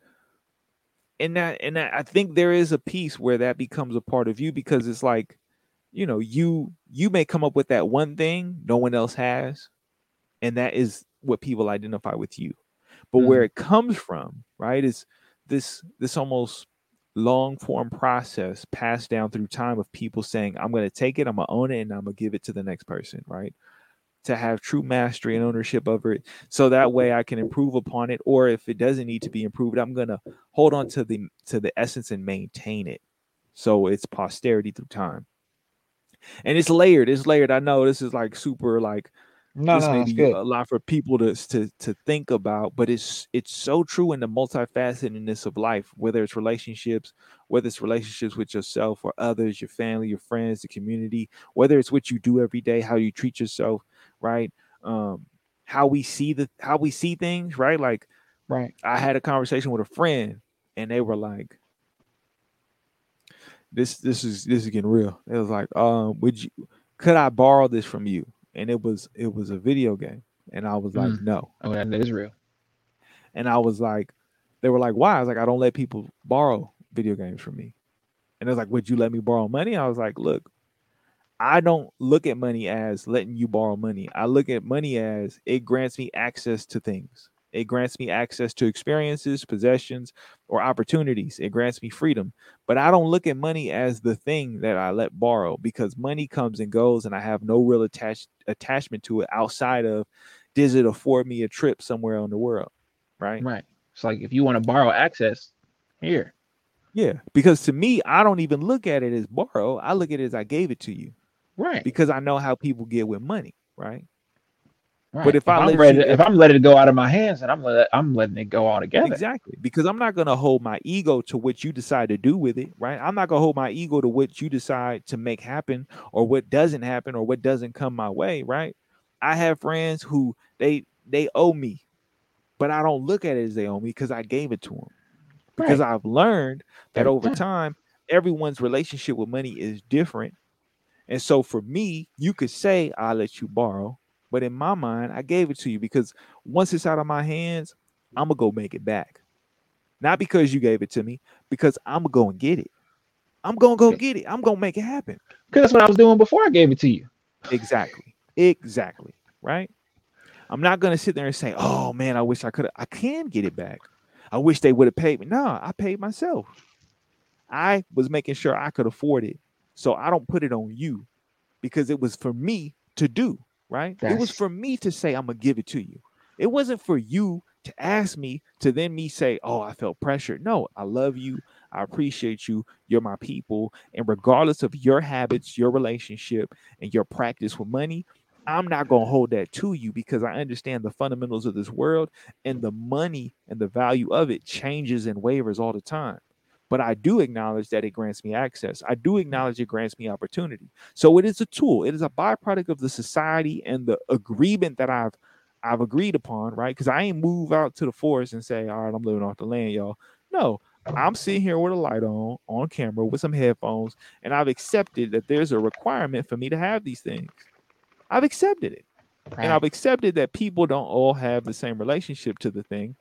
and that and that, I think there is a piece where that becomes a part of you because it's like, you know, you you may come up with that one thing no one else has, and that is what people identify with you. But where mm-hmm. it comes from, right, is this this almost long form process passed down through time of people saying, I'm going to take it, I'm going to own it, and I'm going to give it to the next person, right? To have true mastery and ownership over it. So that way I can improve upon it. Or if it doesn't need to be improved, I'm going to hold on to the to the essence and maintain it. So it's posterity through time. And it's layered. It's layered. I know this is like super like
No,
this
no,
may be a lot for people to to to think about, but it's it's so true in the multifacetedness of life, whether it's relationships, whether it's relationships with yourself or others, your family, your friends, the community, whether it's what you do every day, how you treat yourself, right? Um, how we see the how we see things, right? Like
Right.
I had a conversation with a friend, and they were like, "This, this is this is getting real." It was like, "Um, would you? Could I borrow this from you?" And it was it was a video game, and I was like,
Mm.
"No."
Oh, that is real.
And I was like, "They were like, why?" I was like, "I don't let people borrow video games from me." And it was like, "Would you let me borrow money?" I was like, "Look." I don't look at money as letting you borrow money. I look at money as it grants me access to things. It grants me access to experiences, possessions, or opportunities. It grants me freedom. But I don't look at money as the thing that I let borrow because money comes and goes and I have no real attached attachment to it outside of does it afford me a trip somewhere in the world? Right?
Right. It's like if you want to borrow access, here.
Yeah. Because to me, I don't even look at it as borrow. I look at it as I gave it to you
Right.
because I know how people get with money, right?
Right.
But if I
I'm
let
ready,
you-
if I'm letting it go out of my hands, and I'm let, I'm letting it go all together.
Exactly. Because I'm not going to hold my ego to what you decide to do with it, right? I'm not going to hold my ego to what you decide to make happen or what doesn't happen or what doesn't come my way, right? I have friends who they they owe me, but I don't look at it as they owe me because I gave it to them. Because
Right.
I've learned that over
time,
everyone's relationship with money is different. And so for me, you could say I'll let you borrow, but in my mind, I gave it to you because once it's out of my hands, I'm gonna go make it back. Not because you gave it to me, because I'm gonna go and get it. I'm gonna go get it. I'm gonna make it happen.
Because that's what I was doing before I gave it to you.
Exactly. Exactly. Right. I'm not gonna sit there and say, "Oh man, I wish I could." I can get it back. I wish they would have paid me. No, I paid myself. I was making sure I could afford it, so I don't put it on you because it was for me to do. Right. it was for me to say, "I'm gonna give it to you." It wasn't for you to ask me to then me say, "Oh, I felt pressured." No, I love you. I appreciate you. You're my people, and regardless of your habits, your relationship, and your practice with money, I'm not going to hold that to you because I understand the fundamentals of this world and the money and the value of it changes and wavers all the time. But I do acknowledge that it grants me access. I do mm. acknowledge it grants me opportunity. So it is a tool. It is a byproduct of the society and the agreement that I've I've agreed upon, right? Because I ain't move out to the forest and say, all right, I'm living off the land, y'all. No, I'm sitting here with a light on, on camera, with some headphones, and I've accepted that there's a requirement for me to have these things. I've accepted it. And I've accepted that people don't all have the same relationship to the thing.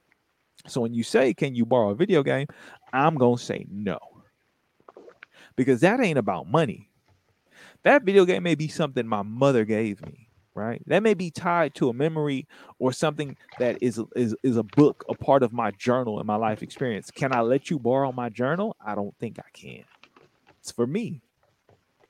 So when you say, Can you borrow a video game? I'm going to say no. Because that ain't about money. That video game may be something my mother gave me, right? That may be tied to a memory or something that is is is a book, a part of my journal and my life experience. Can I let you borrow my journal? I don't think I can. It's for me,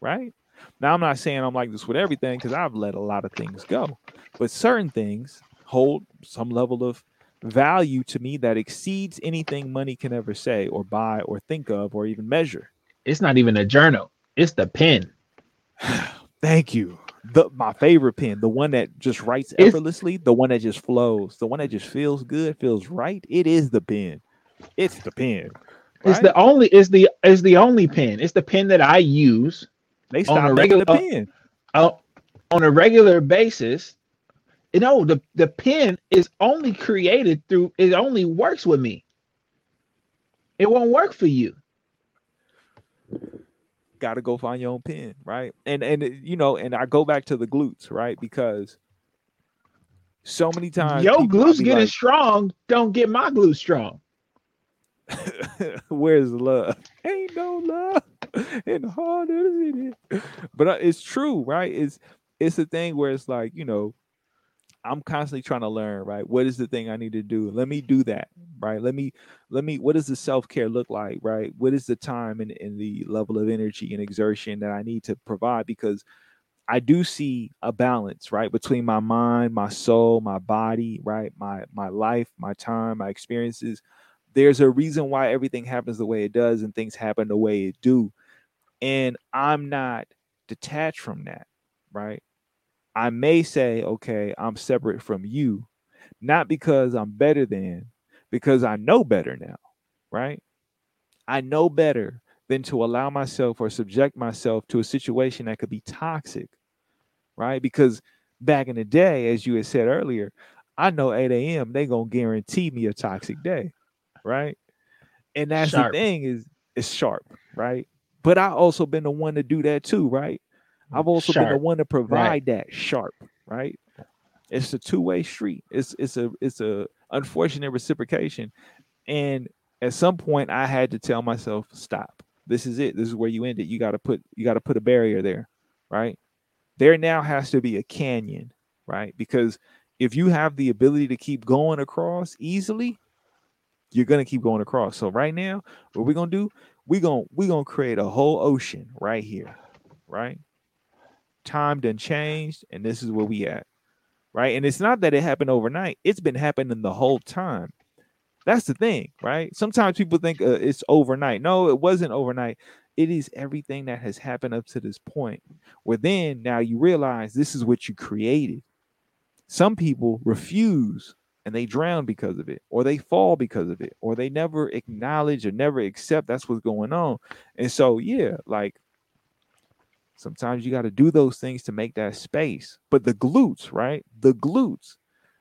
right? Now I'm not saying I'm like this with everything because I've let a lot of things go, but certain things hold some level of value to me that exceeds anything money can ever say or buy or think of or even measure.
It's not even a journal. It's the pen. *sighs*
Thank you. The my favorite pen, the one that just writes
It's-
effortlessly, the one that just flows, the one that just feels good, feels right. It is the pen. It's the pen.
It's the only. It's the. It's the only pen. It's the pen that I use
they
on a regular-
pen.
uh, on a regular basis. You know, the the pen is only created through. It only works with me. It won't work for you.
got to go find your own pen, right? And and you know, and I go back to the glutes, right? Because so many times,
Yo, glutes getting
like,
strong. Don't get my glutes strong. *laughs*
Where's love? Ain't no love heart of the city. But uh, it's true, right? It's it's a thing where it's like you know, I'm constantly trying to learn, right? What is the thing I need to do? Let me do that, mm-hmm. right? Let me let me. What does the self care look like, right? What is the time and, and the level of energy and exertion that I need to provide? Because I do see a balance, right, between my mind, my soul, my body, right, my my life, my time, my experiences. There's a reason why everything happens the way it does and things happen the way it do. And I'm not detached from that, right? I may say, okay, I'm separate from you, not because I'm better than, because I know better now, right? I know better than to allow myself or subject myself to a situation that could be toxic, right? Because back in the day, as you had said earlier, I know 8 a.m. they gonna guarantee me a toxic day, right? And that's
Sharp.
the thing is it's sharp, right? But I also been the one to do that too, right? I've also been the one to provide that sharp, right? It's a two-way street. It's it's a it's a unfortunate reciprocation. And at some point I had to tell myself, stop. This is it. This is where you end it. You gotta put you gotta put a barrier there, right? There now has to be a canyon, right? Because if you have the ability to keep going across easily, you're gonna keep going across. So right now, what we're gonna do, we're gonna we're gonna create a whole ocean right here, right? Time done changed, and this is where we at, right? And it's not that it happened overnight; it's been happening the whole time. That's the thing, right? Sometimes people think uh, it's overnight. No, it wasn't overnight. It is everything that has happened up to this point. Where then now you realize this is what you created. some people refuse and they drown because of it, or they fall because of it, or they never acknowledge or never accept that's what's going on. And so, yeah, like sometimes you got to do those things to make that space. But the glutes, right? The glutes,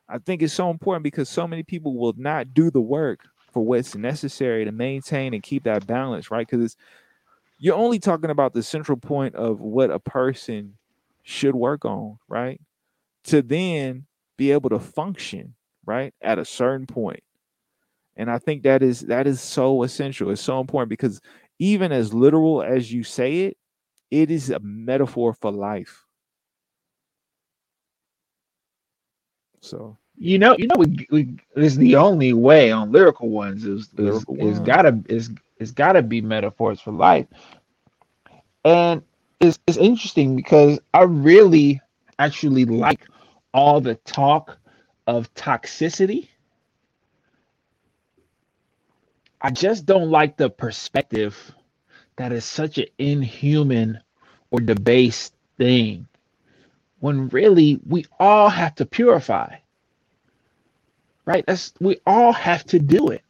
I think is so important because so many people will not do the work for what's necessary to maintain and keep that balance, right? Because it's you're only talking about the central point of what a person should work on, right? To then be able to function right at a certain point. point and i think that is that is so essential it's so important because even as literal as you say it it is a metaphor for life. So
you know you know we, we is the only way on lyrical ones is is, is gotta is is gotta be metaphors for life. And it's, it's interesting because i really actually like all the talk of toxicity. I just don't like the perspective that is such an inhuman or debased thing when really we all have to purify. Right? That's we all have to do it.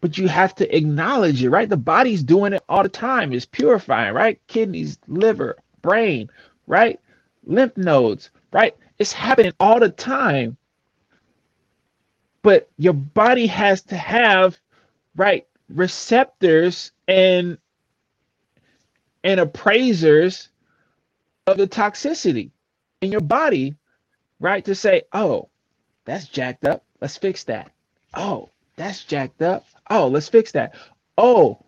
But you have to acknowledge it, right? The body's doing it all the time. It's purifying, right? Kidneys, liver, brain, right? Lymph nodes, right? It's happening all the time but your body has to have right receptors and and appraisers of the toxicity in your body right to say oh that's jacked up. Let's fix that. Oh that's jacked up. Oh let's fix that. Oh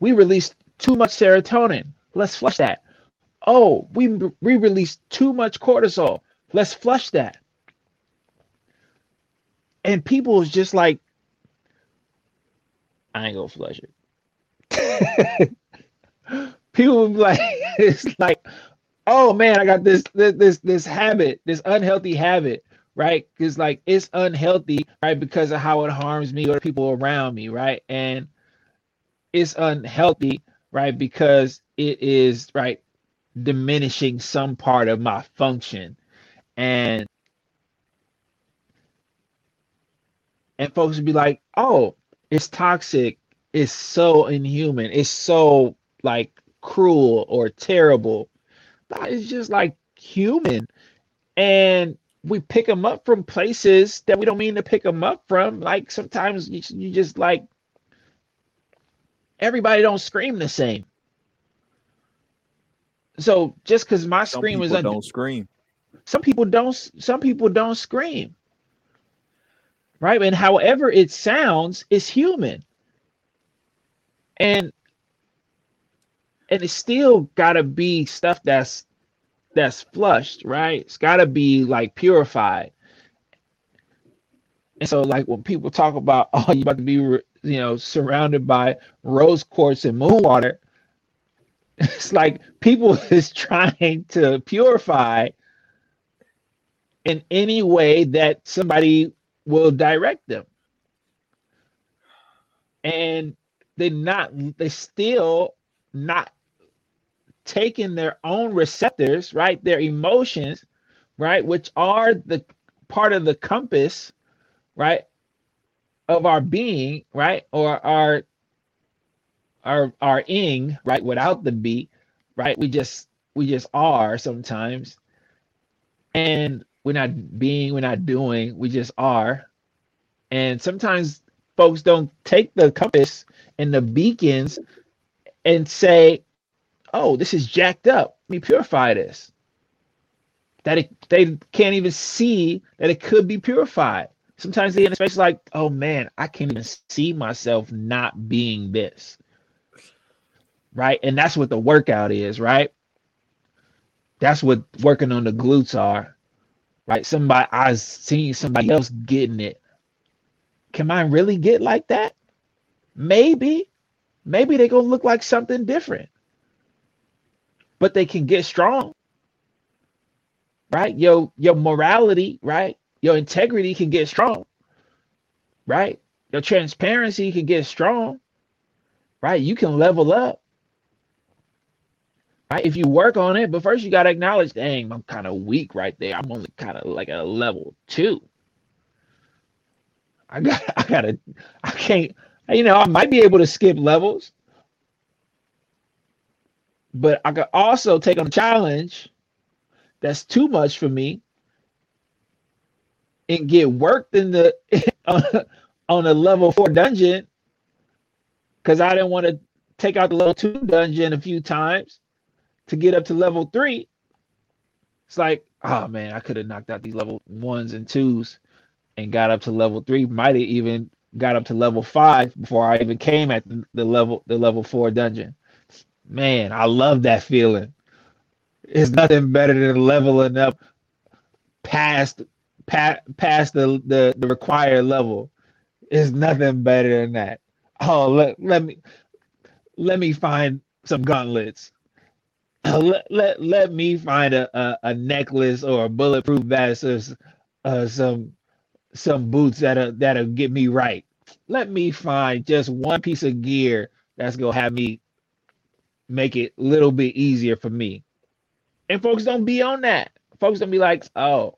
we released too much serotonin. Let's flush that. Oh we, we released too much cortisol. Let's flush that. And people is just like, I ain't gonna flush it. *laughs* people like, *laughs* it's like, oh man, I got this this this habit, this unhealthy habit, right? Because like it's unhealthy, right? Because of how it harms me or people around me, right? And it's unhealthy, right? Because it is right diminishing some part of my function. And and folks would be like, "Oh, it's toxic. It's so inhuman. It's so like cruel or terrible." It's just like human, and we pick them up from places that we don't mean to pick them up from. Like sometimes you, you just like everybody don't scream the same. So just because my some scream is
un- don't scream.
Some people don't. Some people don't scream right? And however it sounds is human. And and it's still gotta be stuff that's that's flushed, right? It's gotta be like purified. And so, like when people talk about, *laughs* oh, you about to be, you know, surrounded by rose quartz and moon water, *laughs* it's like people *laughs* is trying to purify in any way that somebody will direct them. And they're not, they still not taking their own receptors, right? Their emotions, right? Which are the part of the compass, right? Of our being, right? Or our our our ing, right? Without the B, right? We just we just are sometimes. And we're not being, we're not doing, we just are. And sometimes folks don't take the compass and the beacons and say, oh, this is jacked up. Let me purify this. That it, they can't even see that it could be purified. Sometimes they in a space like, oh man, I can't even see myself not being this. Right. And that's what the workout is, right? That's what working on the glutes are right? Somebody I seen somebody else getting it. Can mine really get like that? Maybe. Maybe they're gonna look like something different. But they can get strong. Right? Your your morality, right? Your integrity can get strong. Right? Your transparency can get strong. Right? You can level up. Right? If you work on it, but first you gotta acknowledge, dang, I'm kind of weak right there. I'm only kind of like a level two. I got *laughs* I gotta I can't you know, I might be able to skip levels, but I could also take on a challenge that's too much for me and get worked in the *laughs* on a level four dungeon because I didn't want to take out the level two dungeon a few times to get up to level three. It's like, oh man, I could have knocked out these level ones and twos and got up to level three. Might have even got up to level five before I even came at the, level the level four dungeon. Man, I love that feeling. It's nothing better than leveling up past past, past the, the the required level. It's nothing better than that. Oh, let, let me let me find some gauntlets. let, let, let me find a, a, a necklace or a bulletproof vest or uh, some some boots that'll that'll get me right. Let me find just one piece of gear that's gonna have me make it a little bit easier for me. And folks don't be on that. Folks don't be like, oh,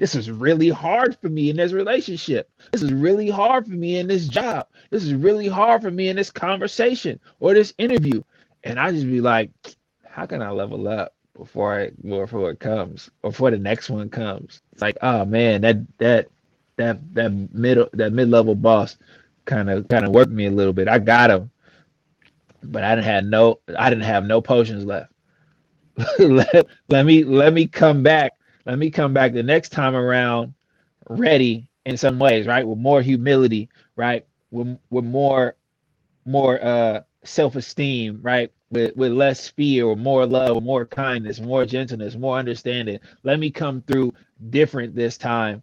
this is really hard for me in this relationship. This is really hard for me in this job. This is really hard for me in this conversation or this interview. And I just be like, how can I level up before it before it comes or before the next one comes? It's like, oh man, that that that that middle that mid level boss kind of kind of worked me a little bit. I got him, but I didn't have no I didn't have no potions left. *laughs* let, let me let me come back. Let me come back the next time around ready in some ways, right? With more humility, right? With with more more uh self-esteem, right? With with less fear or more love, more kindness, more gentleness, more understanding. Let me come through different this time.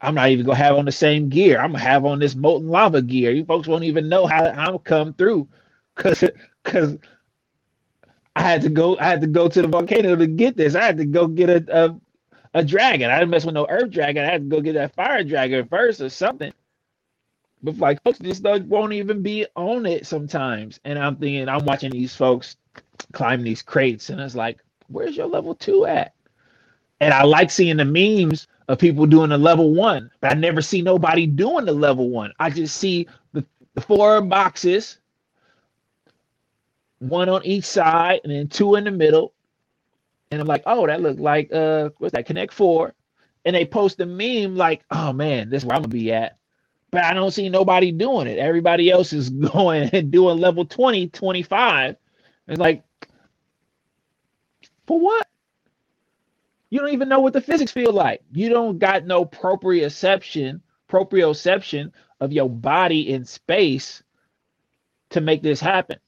I'm not even gonna have on the same gear. I'm gonna have on this molten lava gear. You folks won't even know how I'm come through because because I had to go. I had to go to the volcano to get this. I had to go get a a, a dragon. I didn't mess with no earth dragon. I had to go get that fire dragon first or something. But like folks just won't even be on it sometimes. And I'm thinking, I'm watching these folks climb these crates, and it's like, where's your level two at? And I like seeing the memes of people doing the level one, but I never see nobody doing the level one. I just see the, the four boxes, one on each side, and then two in the middle. And I'm like, oh, that looked like uh what's that? Connect four. And they post a meme like, oh man, this is where I'm gonna be at but I don't see nobody doing it. Everybody else is *laughs* going and doing level 20, 25. It's like, for what? You don't even know what the physics feel like. You don't got no proprioception, proprioception of your body in space to make this happen.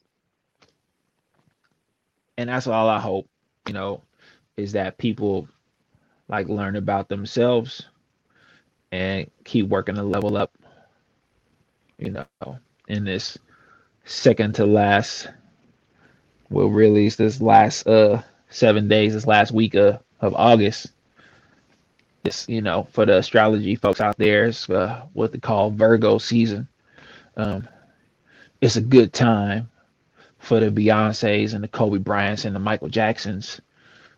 And that's all I hope, you know, is that people like learn about themselves and keep working to level up you know, in this second to last, we'll release this last uh seven days, this last week of, of August. This, you know, for the astrology folks out there, it's uh, what they call Virgo season. Um, it's a good time for the Beyonces and the Kobe Bryants and the Michael Jacksons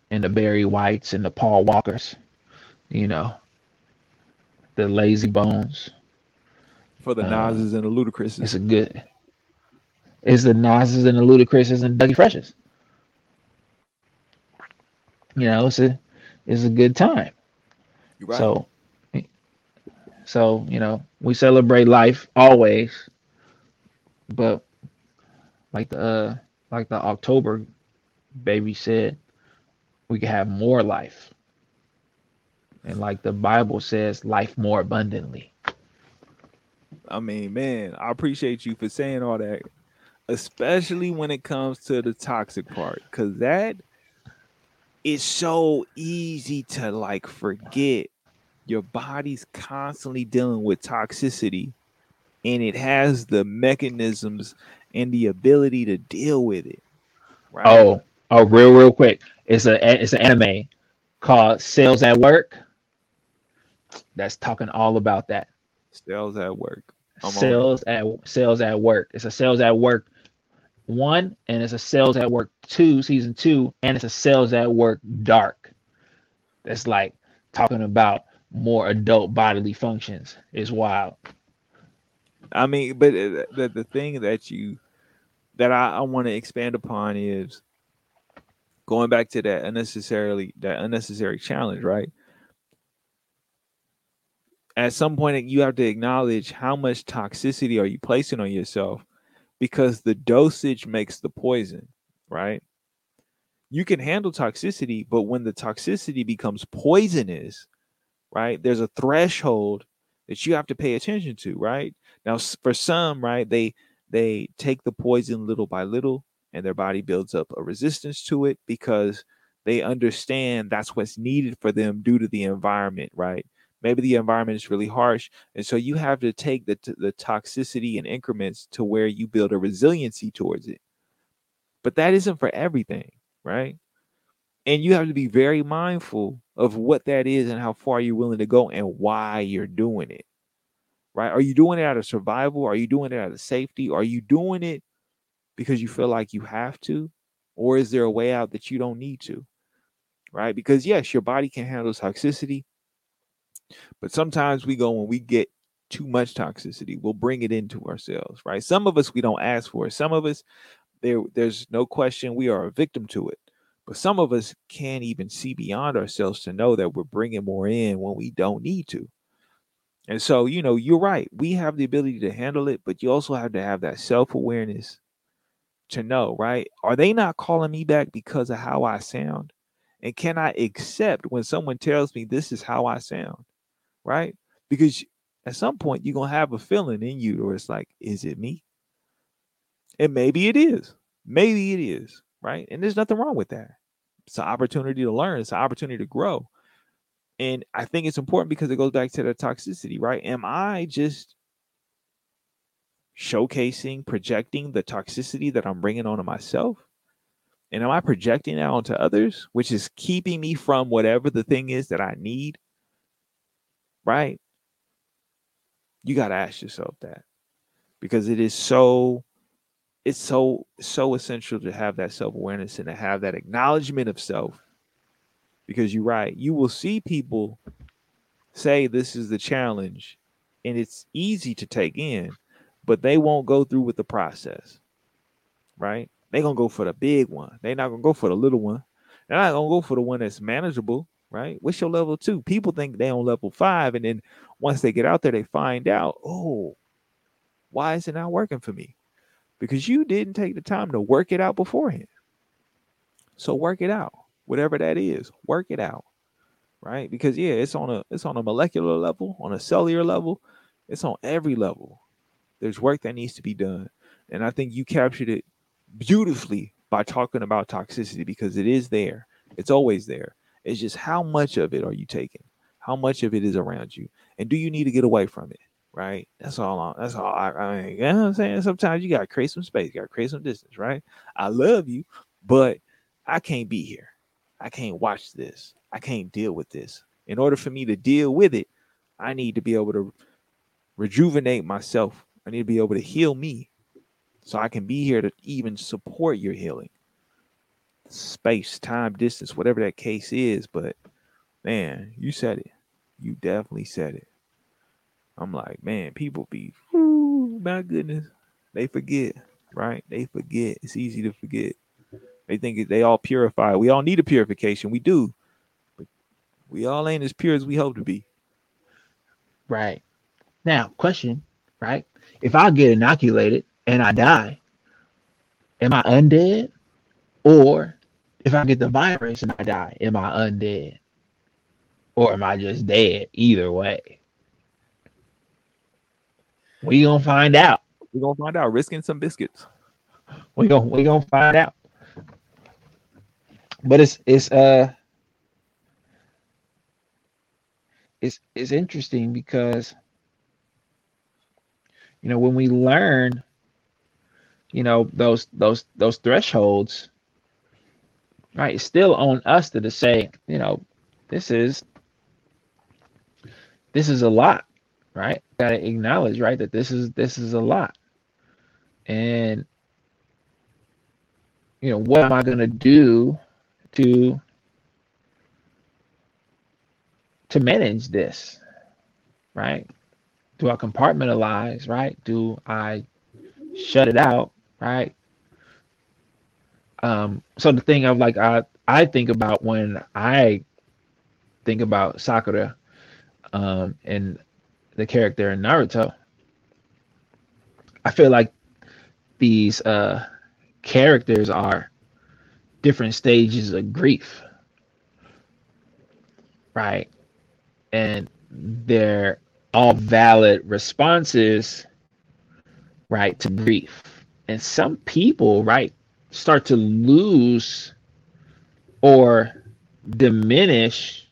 and the Barry Whites and the Paul Walkers, you know, the Layzie Bones,
for the uh, Nas's and the Ludacris's.
It's a good. It's the Nas's and the Ludacris's and Dougie Freshes. You know, it's a it's a good time. Right. So, so you know, we celebrate life always, but like the uh, like the October baby said, we can have more life. And like the Bible says, life more abundantly.
I mean, man, I appreciate you for saying all that, especially when it comes to the toxic part, because that is so easy to like forget. Your body's constantly dealing with toxicity, and it has the mechanisms and the ability to deal with it.
Right? Oh, oh, real, real quick. It's a it's an anime called Cells at Work. That's talking all about that.
Cells at work.
Cells at cells at work. It's a cells at work one, and it's a cells at Work two, season two, and it's a cells at Work Dark. That's like talking about more adult bodily functions. Is wild.
I mean, but uh, the the thing that you that I, I want to expand upon is going back to that unnecessarily that unnecessary challenge, right? At some point, you have to acknowledge how much toxicity are you placing on yourself, because the dosage makes the poison, right? You can handle toxicity, but when the toxicity becomes poisonous, right? There's a threshold that you have to pay attention to, right? Now, for some, right, they they take the poison little by little and their body builds up a resistance to it because they understand that's what's needed for them due to the environment, right? Maybe the environment is really harsh. And so you have to take the, the toxicity in increments to where you build a resiliency towards it. But that isn't for everything, right? And you have to be very mindful of what that is and how far you're willing to go and why you're doing it right? Are you doing it out of survival? Are you doing it out of safety? Are you doing it because you feel like you have to? Or is there a way out that you don't need to? Right? Because yes, your body can handle toxicity, but sometimes we go when we get too much toxicity, we'll bring it into ourselves, right? Some of us we don't ask for. it. Some of us there there's no question we are a victim to it. But some of us can't even see beyond ourselves to know that we're bringing more in when we don't need to. And so, you know, you're right. We have the ability to handle it, but you also have to have that self awareness to know, right? Are they not calling me back because of how I sound? And can I accept when someone tells me this is how I sound, right? Because at some point, you're going to have a feeling in you where it's like, is it me? And maybe it is. Maybe it is, right? And there's nothing wrong with that. It's an opportunity to learn, it's an opportunity to grow. And I think it's important because it goes back to the toxicity, right? Am I just showcasing, projecting the toxicity that I'm bringing onto myself? And am I projecting that onto others, which is keeping me from whatever the thing is that I need? Right? You got to ask yourself that because it is so it's so so essential to have that self-awareness and to have that acknowledgement of self because you're right. You will see people say this is the challenge and it's easy to take in, but they won't go through with the process. Right? They're gonna go for the big one. They're not gonna go for the little one. They're not gonna go for the one that's manageable, right? What's your level two? People think they on level five, and then once they get out there, they find out, oh, why is it not working for me? Because you didn't take the time to work it out beforehand. So work it out whatever that is work it out right? Because yeah it's on a it's on a molecular level on a cellular level it's on every level. There's work that needs to be done. And i think you captured it beautifully by talking about toxicity because it is there. It's always there. It's just how much of it are you taking? How much of it is around you? And do you need to get away from it right? That's all I, that's all I, I mean, you know what i'm saying? Sometimes you gotta create some space you gotta create some distance right? I love you but i can't be here I can't watch this. I can't deal with this. In order for me to deal with it, I need to be able to rejuvenate myself. I need to be able to heal me so I can be here to even support your healing. Space, time, distance, whatever that case is. But man, you said it. You definitely said it. I'm like, man, people be, whoo, my goodness, they forget, right? They forget. It's easy to forget. They think they all purify. We all need a purification. We do. But we all ain't as pure as we hope to be.
Right. Now, question, right? If I get inoculated and I die, am I undead? Or if I get the virus and I die, am I undead? Or am I just dead? Either way. We gonna find out.
We gonna find out. Risking some biscuits.
We gonna we gonna find out but it's it's uh it's it's interesting because you know when we learn you know those those those thresholds right it's still on us to, to say you know this is this is a lot right? Gotta acknowledge right that this is this is a lot. And you know, what am I going to do to to manage this, right? Do I compartmentalize, right? Do I shut it out, right? Um, so the thing of like I I think about when I think about Sakura um, and the character in Naruto, I feel like these uh, characters are different stages of grief, right? And they're all valid responses, right, to grief. And some people, right, start to lose or diminish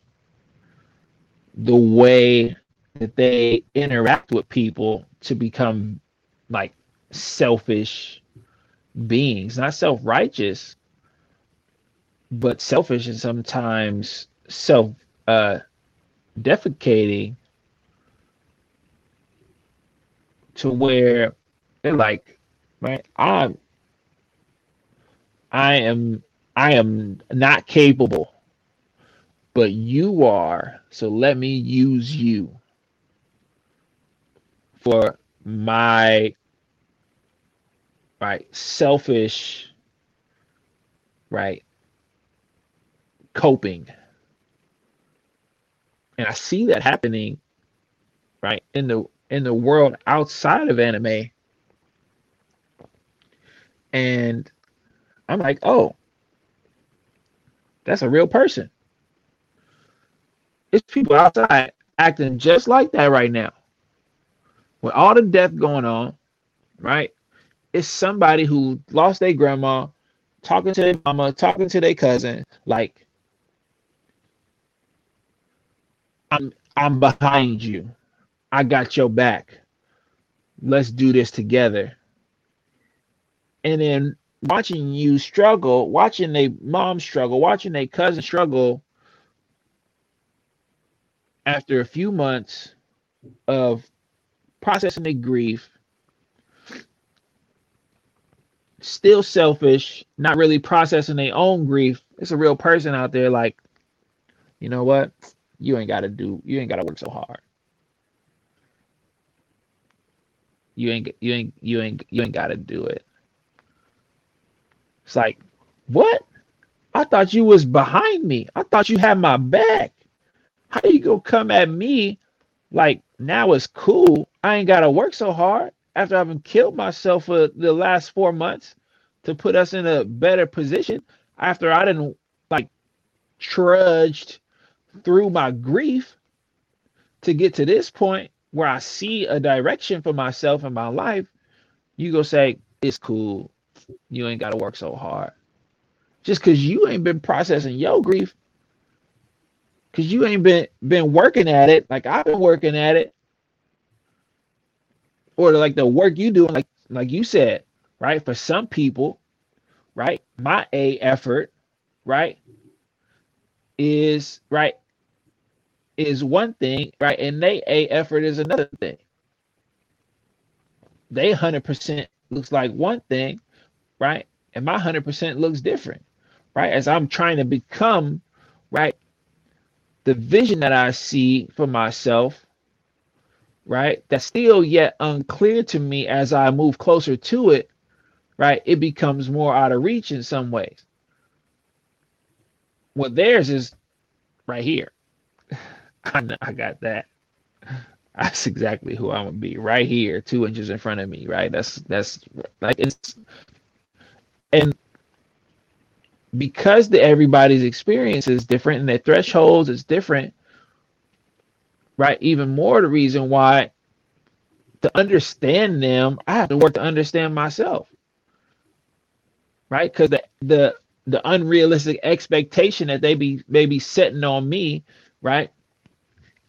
the way that they interact with people to become like selfish beings, not self righteous, but selfish and sometimes self uh, defecating to where they're like, right, I'm I am I am not capable, but you are. So let me use you for my right selfish right coping. And I see that happening right in the in the world outside of anime. And I'm like, oh, that's a real person. It's people outside acting just like that right now. With all the death going on, right? It's somebody who lost their grandma, talking to their mama, talking to their cousin, like I'm I'm behind you. I got your back. Let's do this together. And then watching you struggle, watching a mom struggle, watching a cousin struggle after a few months of processing their grief, still selfish, not really processing their own grief. It's a real person out there like, you know what? You ain't got to do, you ain't got to work so hard. You ain't, you ain't, you ain't, you ain't got to do it. It's like, what? I thought you was behind me. I thought you had my back. How you gonna come at me like now it's cool? I ain't gotta work so hard after having killed myself for the last four months to put us in a better position after I didn't like trudged through my grief to get to this point where I see a direction for myself in my life. You go say, it's cool. You ain't got to work so hard. Just because you ain't been processing your grief, because you ain't been been working at it like I've been working at it, or like the work you doing, like like you said, right? For some people, right, my A effort, right, is right is one thing, right, and they A effort is another thing. They hundred percent looks like one thing, right? And my 100% looks different, right? As I'm trying to become, right, the vision that I see for myself, right, that's still yet unclear to me as I move closer to it, right, it becomes more out of reach in some ways. What theirs is right here. I, I got that. That's exactly who I'm gonna be right here, two inches in front of me, right? That's that's like it's and because the everybody's experience is different and their thresholds is different right even more the reason why to understand them i have to work to understand myself right because the the the unrealistic expectation that they be maybe be setting on me right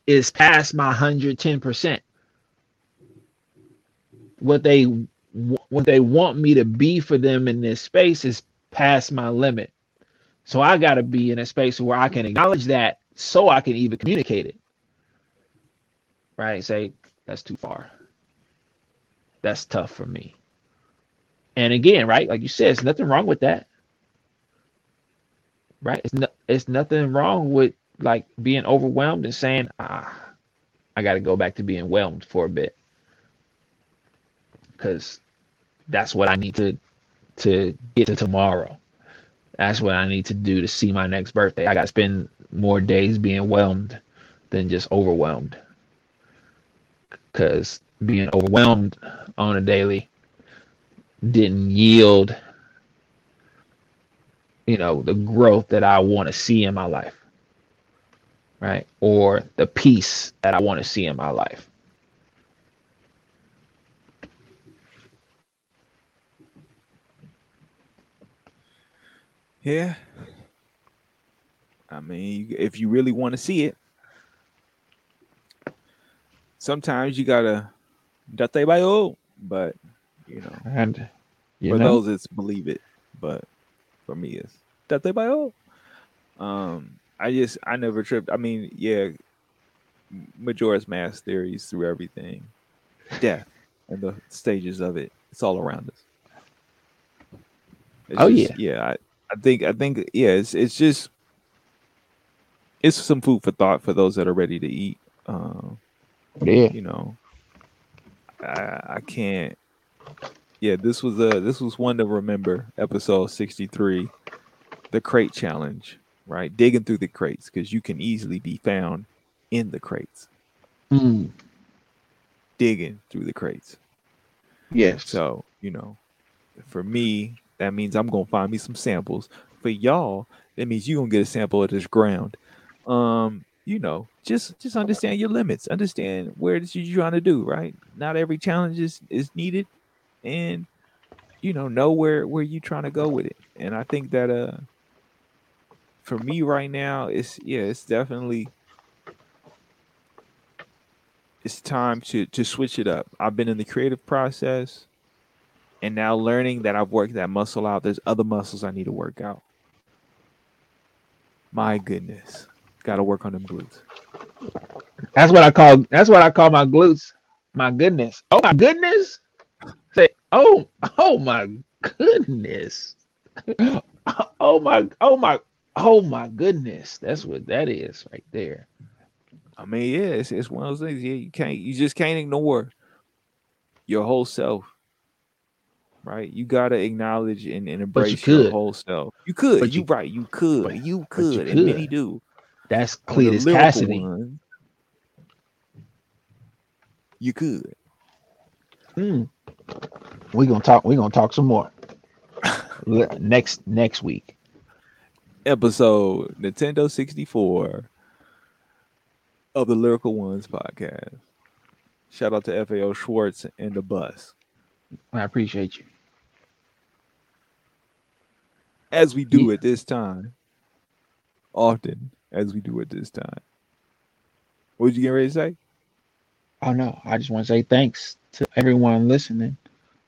is past my 110% what they what they want me to be for them in this space is past my limit. So I got to be in a space where I can acknowledge that so I can even communicate it. Right? Say, that's too far. That's tough for me. And again, right? Like you said, it's nothing wrong with that. right? It's no, it's nothing wrong with like being overwhelmed and saying, ah, I got to go back to being whelmed for a bit, because that's what I need to to get to tomorrow. That's what I need to do to see my next birthday. I got to spend more days being whelmed than just overwhelmed. Because being overwhelmed on a daily didn't yield, you know, the growth that I want to see in my life, right? Or the peace that I want to see in my life.
Yeah. I mean, if you really want to see it, sometimes you gotta date but you know,
And you
for
know,
those it's believe it, but for me it's date by old. Um, I just I never tripped. I mean, yeah, Majora's Mask theories through everything, death and the stages of it. It's all around us. It's
Oh,
just- yeah. I, I think I think yeah. It's it's just it's some food for thought for those that are ready to eat. Um,
yeah,
you know, I I can't. Yeah, this was a this was one to remember. Episode sixty three, the crate challenge. Right, digging through the crates because you can easily be found in the crates,
Mm,
digging through the crates.
yes,
So you know, for me, that means I'm gonna find me some samples. For y'all, that means you gonna get a sample of this ground. Um, you know, just just understand your limits. Understand where this you're trying to do. Right, not every challenge is is needed, and you know, know where where you trying to go with it. And I think that uh, for me right now, it's yeah, it's definitely it's time to to switch it up. I've been in the creative process and now learning that I've worked that muscle out, there's other muscles I need to work out. My goodness. Gotta work on them glutes.
that's what I call that's what I call my glutes. My goodness, oh my goodness, say, oh, oh my goodness, *laughs* oh my, oh my, oh my goodness. That's what that is right there.
I mean, yeah, it's, it's one of those things. Yeah, you can't you just can't ignore your whole self. Right? You gotta acknowledge and, and
But you
embrace your whole self. You could,
But
you,
you-
right, you could,
but-
you
but you
could, and many
could.
do.
That's Cletus Kasady.
one, you could.
Mm. We gonna talk. We're gonna talk some more *laughs* next next week.
Episode Nintendo 64 of the Lyrical Ones podcast. Shout out to FAO Schwartz and the bus.
I appreciate you.
As we do
Yeah.
at this time, often as we do at this time. What did you get ready to say?
Oh no, I just want to say thanks to everyone listening,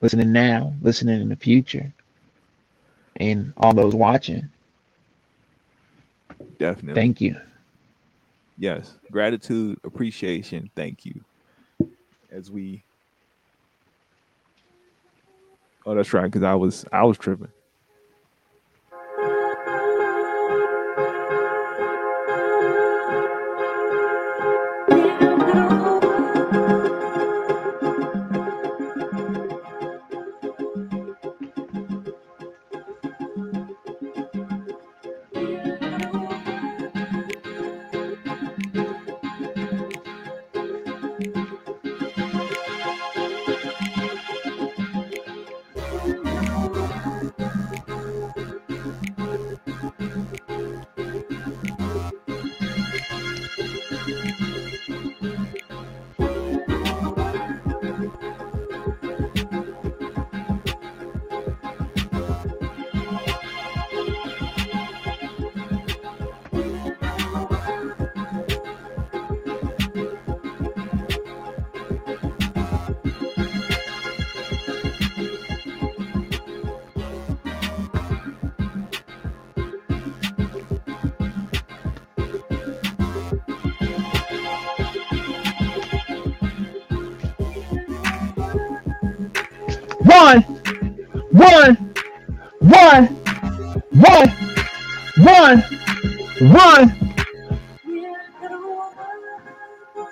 listening now, listening in the future, and all those watching.
Definitely.
Thank you.
yes. Gratitude, appreciation, thank you. As we Oh, that's right, because I was I was tripping.
Run!